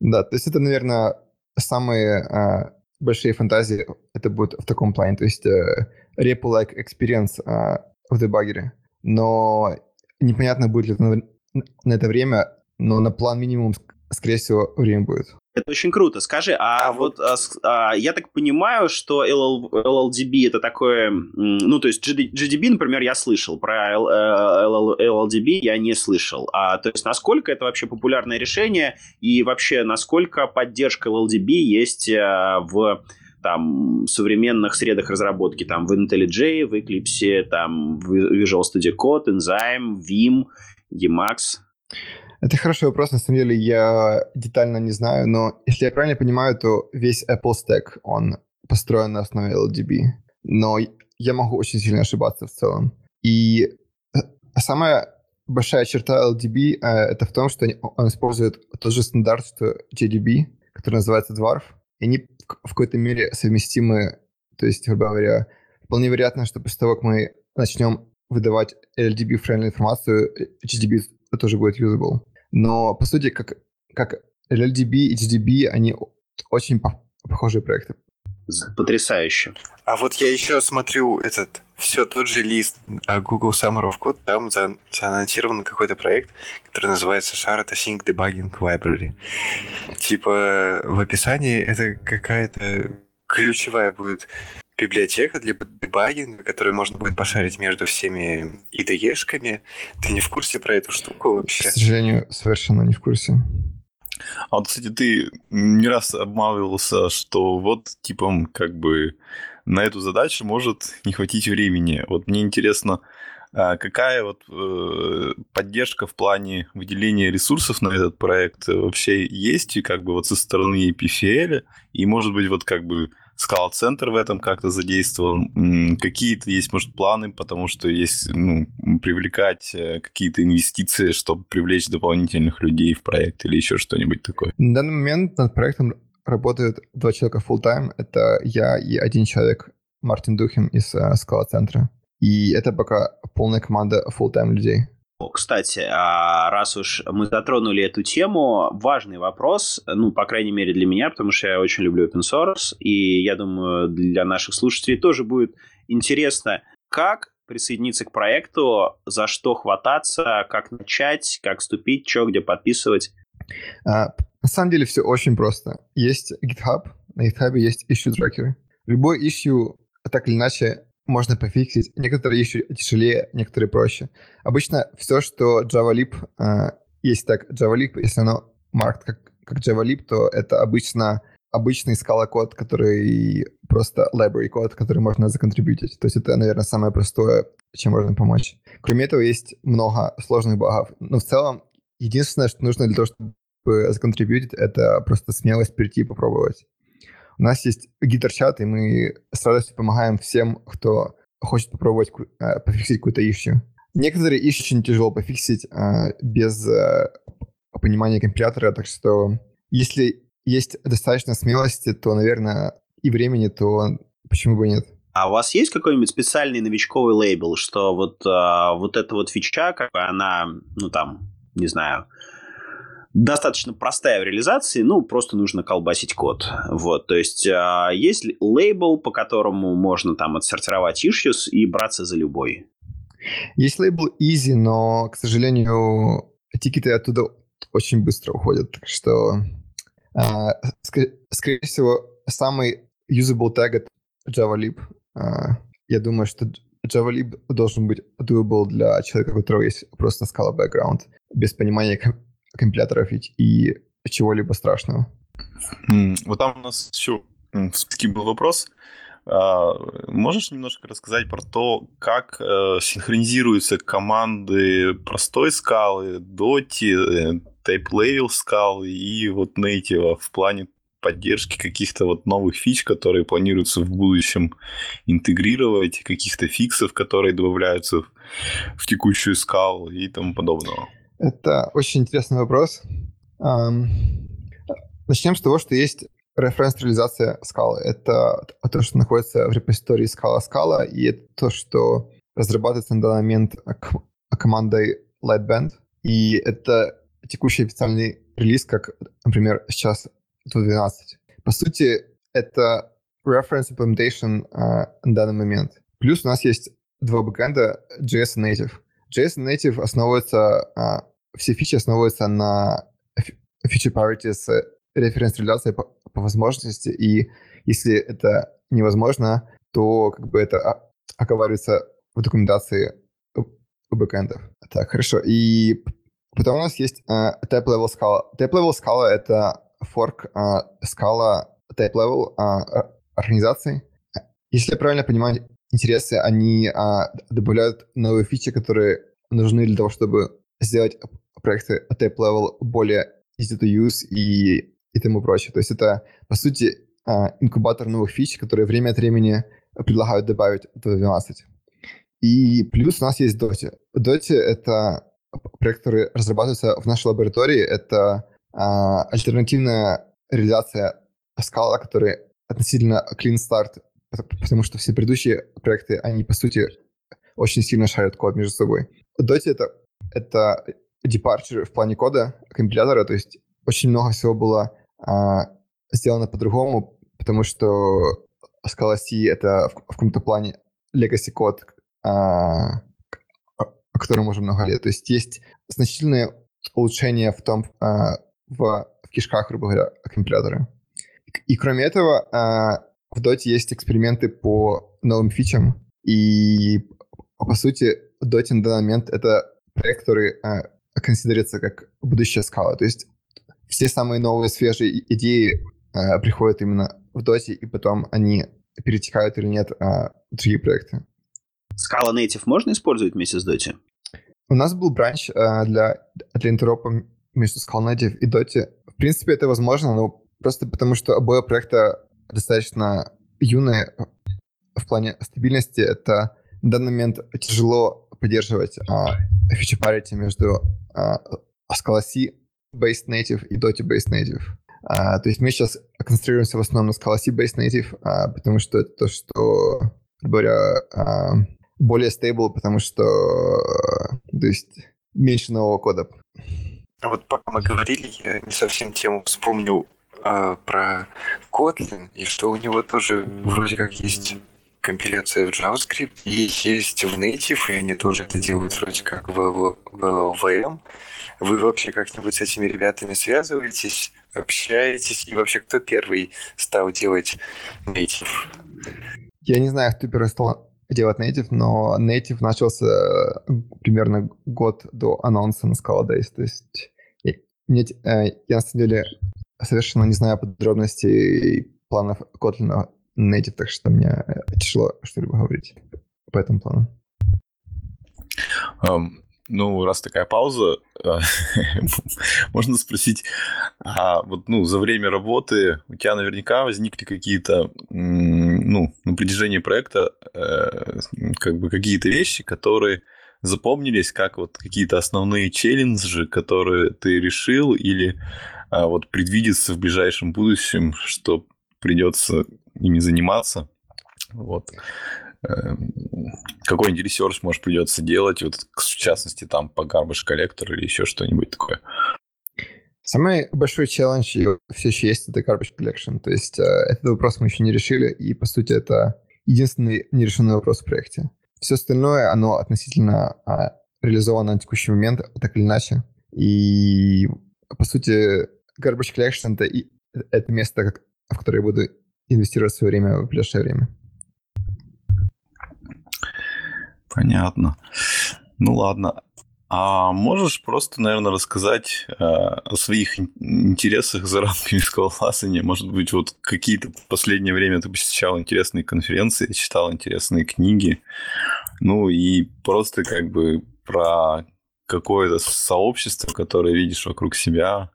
Да, то есть это, наверное, самые а, большие фантазии это будет в таком плане, то есть э, repo-like experience э, в дебаггере. Но непонятно, будет ли это на, на это время, но на план минимум, скорее всего, время будет. Это очень круто. Скажи, а, а вот а, а, я так понимаю, что LL, LLDB это такое, ну то есть GDB, например, я слышал про LL, LLDB, я не слышал. А то есть насколько это вообще популярное решение и вообще насколько поддержка LLDB есть а, в там современных средах разработки, там в IntelliJ, в Eclipse, там в Visual Studio Code, Enzyme, Vim, Emacs. Это хороший вопрос, на самом деле я детально не знаю, но если я правильно понимаю, то весь Apple Stack, он построен на основе LDB. Но я могу очень сильно ошибаться в целом. И э, самая большая черта LDB э, это в том, что он использует тот же стандарт, что JDB, который называется Dwarf. И они в какой-то мере совместимы. То есть, грубо говоря, вполне вероятно, что после того, как мы начнем выдавать LLDB-friendly информацию, HDB тоже будет usable. Но, по сути, как, как LLDB и HDB, они очень похожие проекты. Потрясающе. А вот я еще смотрю этот все тот же лист а, Google Summer of Code, там за, заанонсирован какой-то проект, который называется Shard Async Debugging Library. Типа в описании это какая-то ключевая будет библиотека для дебагинга, которую можно будет пошарить между всеми IDE-шками. Ты не в курсе про эту штуку вообще? К сожалению, совершенно не в курсе. А вот, кстати, ты не раз обмалывался, что вот, типа, как бы на эту задачу может не хватить времени. Вот мне интересно, а какая вот э, поддержка в плане выделения ресурсов на этот проект вообще есть, и как бы вот со стороны PFL, и может быть вот как бы скал-центр в этом как-то задействован? Какие-то есть, может, планы, потому что есть ну, привлекать э, какие-то инвестиции, чтобы привлечь дополнительных людей в проект или еще что-нибудь такое? На данный момент над проектом работают два человека full-time. Это я и один человек, Мартин Духин из uh, скала-центра. И это пока полная команда full-time людей. Кстати, а раз уж мы затронули эту тему, важный вопрос, ну, по крайней мере для меня, потому что я очень люблю open source, и я думаю, для наших слушателей тоже будет интересно, как присоединиться к проекту, за что хвататься, как начать, как вступить, что, где подписывать. А, на самом деле все очень просто. Есть GitHub, на GitHub есть issue tracker. Любой issue так или иначе можно пофиксить. Некоторые еще тяжелее, некоторые проще. Обычно все, что JavaLib, э, есть так, JavaLib, если оно маркт как, как JavaLib, то это обычно обычный скала код, который просто library код, который можно законтрибьютить. То есть это, наверное, самое простое, чем можно помочь. Кроме этого, есть много сложных багов. Но в целом, единственное, что нужно для того, чтобы законтрибьютить, это просто смелость прийти и попробовать. У нас есть гитар-чат, и мы с радостью помогаем всем, кто хочет попробовать э, пофиксить какую-то ищу. Некоторые ищу очень тяжело пофиксить э, без э, понимания компилятора, так что если есть достаточно смелости, то, наверное, и времени, то почему бы нет? А у вас есть какой-нибудь специальный новичковый лейбл, что вот, э, вот эта вот фича, как она, ну там, не знаю, достаточно простая в реализации, ну, просто нужно колбасить код. Вот, то есть э, есть лейбл, по которому можно там отсортировать issues и браться за любой. Есть лейбл easy, но, к сожалению, тикеты оттуда очень быстро уходят, так что, ск- скорее всего, самый usable tag это JavaLib. Э, я думаю, что JavaLib должен быть doable для человека, у которого есть просто Scala background, без понимания компиляторов и чего-либо страшного. Вот там у нас еще в списке был вопрос. А, можешь немножко рассказать про то, как э, синхронизируются команды простой скалы, доти, э, type-level скалы и вот native в плане поддержки каких-то вот новых фич, которые планируются в будущем интегрировать, каких-то фиксов, которые добавляются в текущую скалу и тому подобного? Это очень интересный вопрос. Начнем с того, что есть референс-реализация скалы. Это то, что находится в репозитории скала скала, и это то, что разрабатывается на данный момент командой Lightband. И это текущий официальный релиз, как, например, сейчас 12. По сути, это reference implementation uh, на данный момент. Плюс у нас есть два бэкэнда JS Native. JS Native основывается, а, все фичи основываются на feature parity с референс-реляцией по, по возможности, и если это невозможно, то как бы это оговаривается в документации у бэкэндов. Так, хорошо. И потом у нас есть uh, type-level Scala. Type-level Scala — это форк uh, Scala type-level uh, организации. Если я правильно понимаю, интересы, они а, добавляют новые фичи, которые нужны для того, чтобы сделать проекты type level более easy to use и, и тому прочее. То есть это, по сути, а, инкубатор новых фич, которые время от времени предлагают добавить в 12. И плюс у нас есть Doti. Doti — это проект, который разрабатывается в нашей лаборатории. Это а, альтернативная реализация скала, который относительно clean start потому что все предыдущие проекты, они, по сути, очень сильно шарят код между собой. Dota это, это departure в плане кода компилятора, то есть очень много всего было а, сделано по-другому, потому что Scala C — это в, в каком-то плане legacy код, а, о котором уже много лет. То есть есть значительные улучшения в том, а, в, в кишках, грубо говоря, компилятора. И, и кроме этого, а, в Dota есть эксперименты по новым фичам, и по сути, Dota на данный момент это проект, который а, консидерится как будущая скала. То есть все самые новые, свежие идеи а, приходят именно в Dota, и потом они перетекают или нет а, в другие проекты. Scala Native можно использовать вместе с Dota? У нас был бранч а, для, для интеропа между Scala Native и Dota. В принципе, это возможно, но просто потому, что обои проекта достаточно юные в плане стабильности. Это на данный момент тяжело поддерживать а, feature parity между а, Scala C based native и Dota based native. А, то есть мы сейчас концентрируемся в основном на Scala C based native, а, потому что это то, что, говоря, а, более stable, потому что то есть меньше нового кода. А вот пока мы говорили, я не совсем тему вспомнил а, про Kotlin, и что у него тоже вроде как есть компиляция в JavaScript, и есть в Native, и они тоже это делают вроде как в, в, в LVM. Вы вообще как-нибудь с этими ребятами связываетесь, общаетесь, и вообще кто первый стал делать Native? Я не знаю, кто первый стал делать Native, но Native начался э, примерно год до анонса на Scala Days. То есть я, э, я на самом деле совершенно не знаю подробностей планов Kotlin Native, так что мне э, тяжело что-либо говорить по этому плану. Um, ну, раз такая пауза, э, можно спросить, а вот, ну, за время работы у тебя наверняка возникли какие-то, ну, на протяжении проекта, э, как бы какие-то вещи, которые запомнились как вот какие-то основные челленджи, которые ты решил или вот предвидится в ближайшем будущем, что придется ими заниматься. Вот. Эм, какой-нибудь research, может, придется делать, вот, в частности, там, по garbage collector у или еще что-нибудь такое. Самый большой челлендж все еще есть, это garbage collection. То есть э, этот вопрос мы еще не решили, и, по сути, это единственный нерешенный вопрос в проекте. Все остальное, оно относительно а, реализовано на текущий момент, так или иначе. И, по сути, garbage collection — это, и, это место, в которое я буду инвестировать свое время в ближайшее время. Понятно. Ну ладно. А можешь просто, наверное, рассказать э, о своих интересах за рамками скалолазания? Может быть, вот какие-то в последнее время ты посещал интересные конференции, читал интересные книги, ну и просто как бы про какое-то сообщество, которое видишь вокруг себя.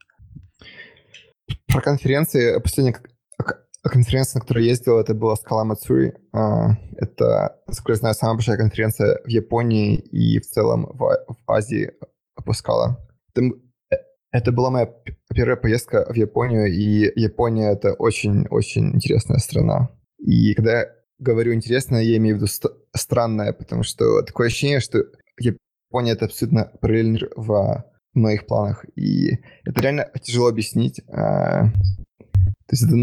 Про конференции последняя конференция, на которую я ездил, это была Scala Matsuri. А, это, насколько я знаю, самая большая конференция в Японии и в целом в, в Азии по Scala. Это, это была моя первая поездка в Японию, и Япония — это очень-очень интересная страна. И когда я говорю интересная, я имею в виду ст- странная, потому что такое ощущение, что Япония — это абсолютно параллельный мир в моих планах. И это реально тяжело объяснить. А, то есть это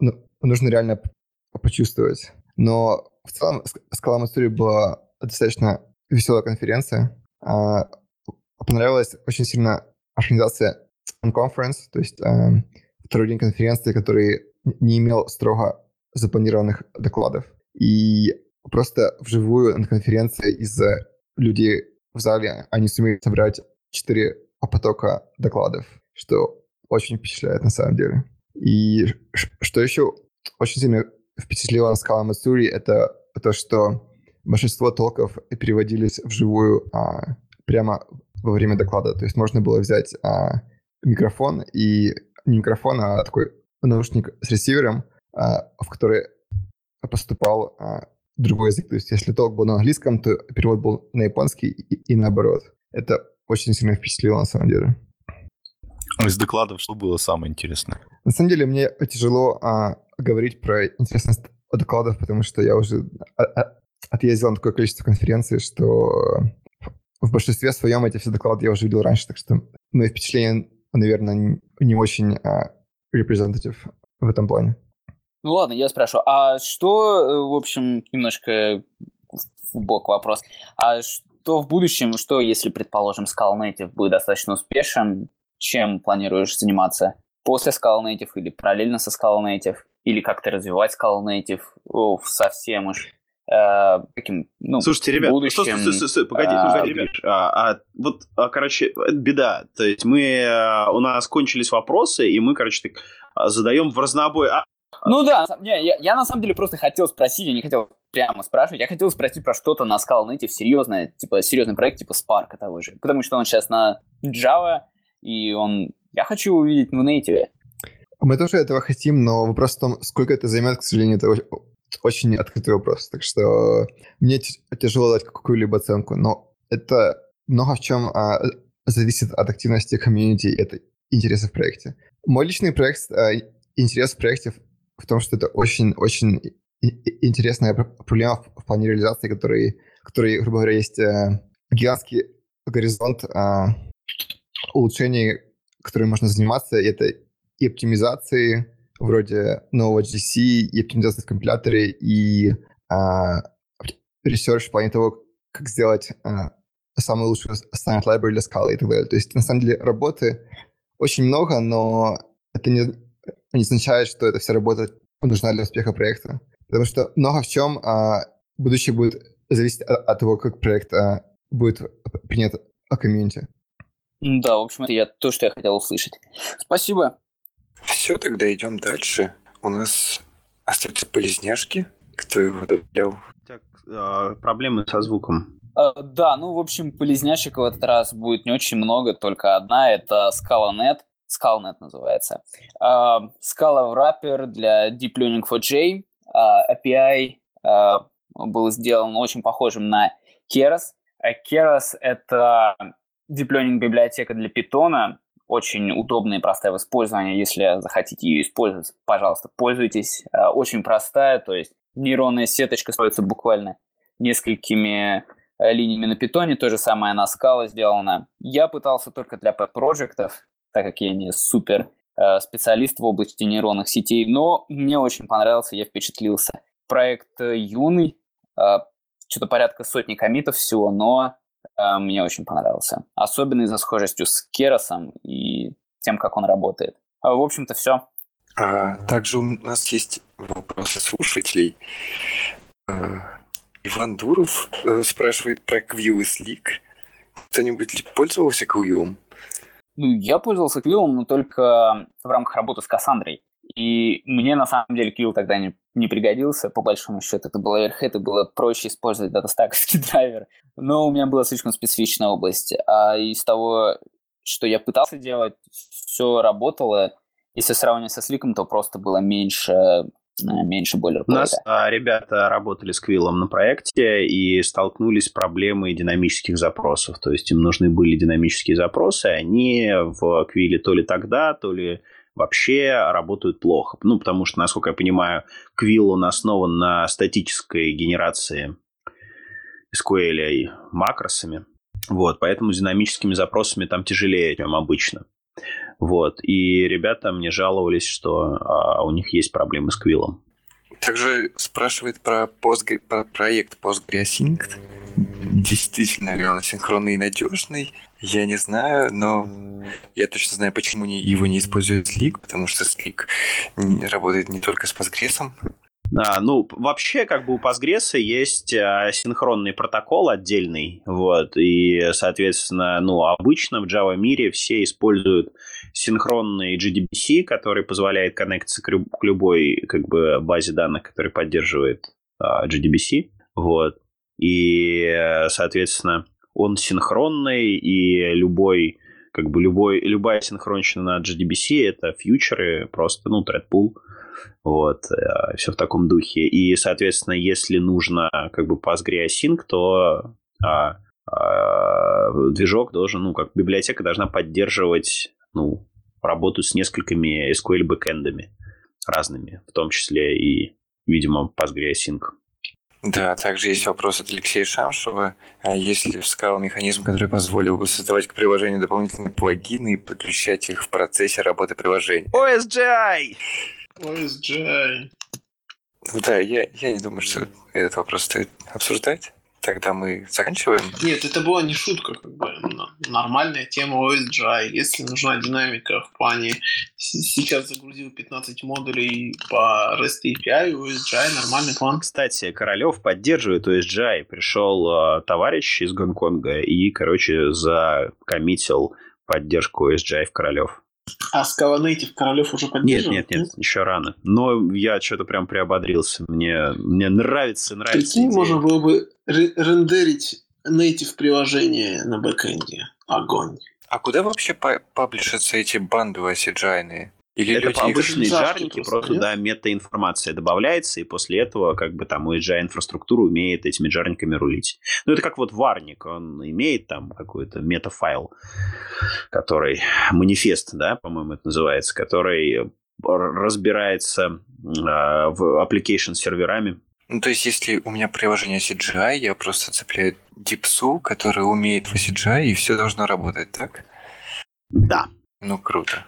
ну, нужно реально почувствовать. Но в целом Scala Mastery была достаточно веселая конференция. А, понравилась очень сильно организация Conference, то есть а, второй день конференции, который не имел строго запланированных докладов. И просто вживую на конференции из-за людей в зале они сумели собрать четыре потока докладов, что очень впечатляет на самом деле. И что еще очень сильно впечатлило Scala Matsuri, это то, что большинство толков переводились вживую а, прямо во время доклада. То есть можно было взять а, микрофон и не микрофон, а такой наушник с ресивером, а, в который поступал а, другой язык. То есть если толк был на английском, то перевод был на японский и, и наоборот. Это очень сильно впечатлило на самом деле. Из докладов что было самое интересное? На самом деле мне тяжело а, говорить про интересность докладов, потому что я уже а, а, отъездил на такое количество конференций, что в большинстве своем эти все доклады я уже видел раньше, так что мои впечатления, наверное, не очень а, representative в этом плане. Ну ладно, я спрашиваю, а что, э, в общем, немножко в бок вопрос, а что в будущем, что если, предположим, Scala Native будет достаточно успешен, чем планируешь заниматься? После Scala Native или параллельно со Scala Native? Или как-то развивать Scala Native О, совсем уж э, таким, ну, Слушайте, ребят, будущем, стой, стой, стой, стой, погоди, а, погоди, ребят. А, а, вот, а, короче, это беда. То есть мы, а, у нас кончились вопросы, и мы, короче, так а, задаем в разнобой. А, ну да, не, я, я на самом деле просто хотел спросить, я не хотел прямо спрашивать, я хотел спросить про что-то на Scala Native серьезное, типа серьезный проект типа Spark того же, потому что он сейчас на Java, и он, я хочу увидеть в Native. Мы тоже этого хотим, но вопрос в том, сколько это займет, к сожалению, это очень открытый вопрос. Так что мне тяжело дать какую-либо оценку, но это много в чем а, зависит от активности комьюнити и от интересов в проекте. Мой личный проект, а, интерес в проекте в том, что это очень-очень интересная проблема в плане реализации, который, который грубо говоря, есть э, гигантский горизонт э, улучшений, которыми можно заниматься. И это и оптимизации вроде нового GC, и оптимизации в компиляторе, и э, research в плане того, как сделать э, самую лучшую assignment library для скалы и так далее. То есть, на самом деле, работы очень много, но это не, не означает, что эта вся работа нужна для успеха проекта. Потому что много в чем а, будущее будет зависеть от, от того, как проект а, будет принят о комьюнити. Да, в общем, это я, то, что я хотел услышать. Спасибо. Все, тогда идем дальше. У нас остаются полезняшки. Кто его добавлял? Так, э, проблемы со звуком. Uh, да, ну, в общем, полезняшек в этот раз будет не очень много, только одна, это ScalaNet. ScalaNet называется. Uh, Scala Wrapper для Deep Learning for J. Uh, API uh, был сделан очень похожим на Keras. Uh, Keras — это Deep Learning библиотека для Python, очень удобная и простая в использовании. Если захотите ее использовать, пожалуйста, пользуйтесь. Очень простая, то есть нейронная сеточка строится буквально несколькими линиями на питоне, то же самое на скала сделано. Я пытался только для пэт-проектов, так как я не супер специалист в области нейронных сетей, но мне очень понравился, я впечатлился. Проект э, юный, э, что-то порядка сотни комитов всего, но мне очень понравился. Особенно из-за схожестью с Керосом и тем, как он работает. А, в общем-то, все. А, также у нас есть вопросы слушателей. Иван Дуров спрашивает про Квилл и Слик. Кто-нибудь пользовался Квиллом? Ну, я пользовался Квиллом, но только в рамках работы с Кассандрой. И мне, на самом деле, Квилл тогда не, не пригодился, по большому счету. Это был Airhead, и было проще использовать датастаковский драйвер. Но у меня была слишком специфичная область. А из того, что я пытался делать, все работало. Если сравнивать со Сликом, то просто было меньше меньше бойлер У нас а, ребята работали с Квиллом на проекте и столкнулись с проблемой динамических запросов. То есть им нужны были динамические запросы, они в Квилле то ли тогда, то ли вообще работают плохо. Ну, потому что, насколько я понимаю, Квилл он основан на статической генерации SQL и макросами. Вот, поэтому с динамическими запросами там тяжелее, чем обычно. Вот. И ребята мне жаловались, что а, у них есть проблемы с Квиллом. Также спрашивает про, Postgre, про проект PostgreSync. Действительно ли он синхронный и надежный? Я не знаю, но я точно знаю, почему его не использует Slick, потому что Slick работает не только с Postgres, а, ну, вообще, как бы у Postgres есть а, синхронный протокол отдельный, вот, и, соответственно, ну, обычно в Java мире все используют синхронный GDBC, который позволяет коннектиться к, любой, как бы, базе данных, которая поддерживает а, GDBC, вот, и, соответственно, он синхронный, и любой, как бы, любой, любая синхронщина на GDBC — это фьючеры, просто, ну, thread вот, э, все в таком духе. И, соответственно, если нужно как бы PostgreSync, то а, а, движок должен, ну, как библиотека должна поддерживать, ну, работу с несколькими SQL бэкэндами разными, в том числе и, видимо, PostgreSync. Да, также есть вопрос от Алексея Шамшева. А если вскал механизм, который позволил бы создавать к приложению дополнительные плагины и подключать их в процессе работы приложения? OSGI! OSGI. Да, я, я не думаю, что этот вопрос стоит обсуждать. Тогда мы заканчиваем. Нет, это была не шутка, как бы нормальная тема OSGI. Если нужна динамика в плане сейчас загрузил 15 модулей по REST API, OSGI нормальный план. Кстати, Королев поддерживает OSGI. Пришел э, товарищ из Гонконга и, короче, закоммитил поддержку OSGI в Королев. А Scala Native Королев уже поддерживает? Нет, нет, нет, еще рано. Но я что-то прям приободрился. Мне, мне нравится, нравится Прикинь, идея. можно было бы рендерить native приложение на бэкэнде. Огонь. А куда вообще паблишатся эти банды CGI-ные? Или это обычные их... жарники, просто, просто да, метаинформация добавляется, и после этого как бы там USGI инфраструктура умеет этими жарниками рулить. Ну, это как вот варник, он имеет там какой-то метафайл, который, манифест, да, по-моему, это называется, который разбирается э, в application серверами. Ну, то есть, если у меня приложение CGI, я просто цепляю дипсу, который умеет в CGI, и все должно работать, так? Да. Ну, круто.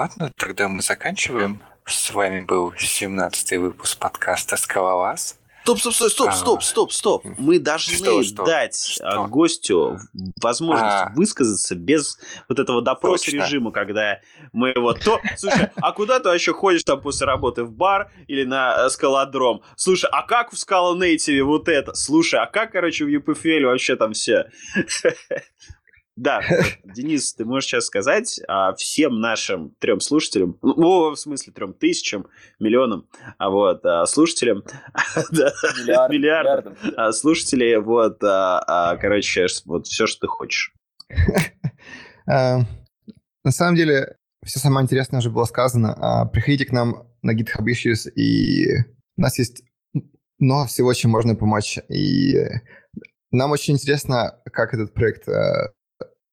Ладно, тогда мы заканчиваем. С вами был 17-й выпуск подкаста «Скалолаз». Стоп, стоп, стоп, стоп, стоп, стоп, стоп. Мы должны что, что? дать а, что? гостю возможность а. высказаться без вот этого допрос режима, когда мы его то... Слушай, а куда ты еще ходишь там после работы в бар или на э, скалодром? Слушай, а как в Native вот это? Слушай, а как, короче, в UPFL вообще там все? Да, Денис, ты можешь сейчас сказать а, всем нашим трем слушателям, ну, в смысле, трем тысячам, миллионам, а вот, а, слушателям, Миллиард, миллиардам, а, слушателей, вот, а, а, короче, вот все, что ты хочешь. На самом деле, все самое интересное уже было сказано. Приходите к нам на GitHub Issues, и у нас есть много всего, чем можно помочь. И нам очень интересно, как этот проект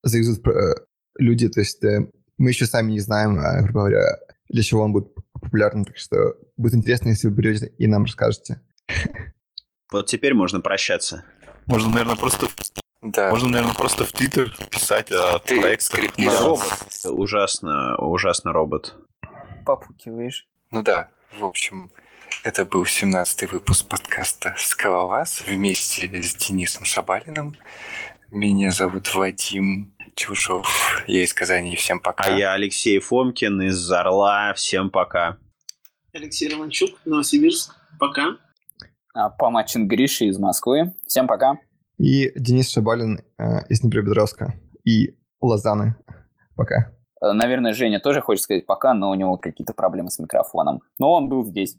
завезут э, люди, то есть э, мы еще сами не знаем, а, грубо говоря, для чего он будет популярным, так что будет интересно, если вы придете и нам расскажете. Вот теперь можно прощаться. Можно, наверное, просто да. Можно, наверное, просто в Твиттер писать о Ты проектах. На... Робот. Ужасно, ужасно робот. Попукиваешь. Ну да, в общем, это был 17-й выпуск подкаста «Скалолаз» вместе с Денисом Шабалиным. Меня зовут Вадим Чушов. Я из Казани. Всем пока. А я Алексей Фомкин из Орла. Всем пока. Алексей Романчук, Новосибирск. Пока. А, Помачин Гриши из Москвы. Всем пока. И Денис Шабалин э, из Днепропетровска. И Лозаны. Пока. Э, наверное, Женя тоже хочет сказать пока, но у него какие-то проблемы с микрофоном. Но он был здесь.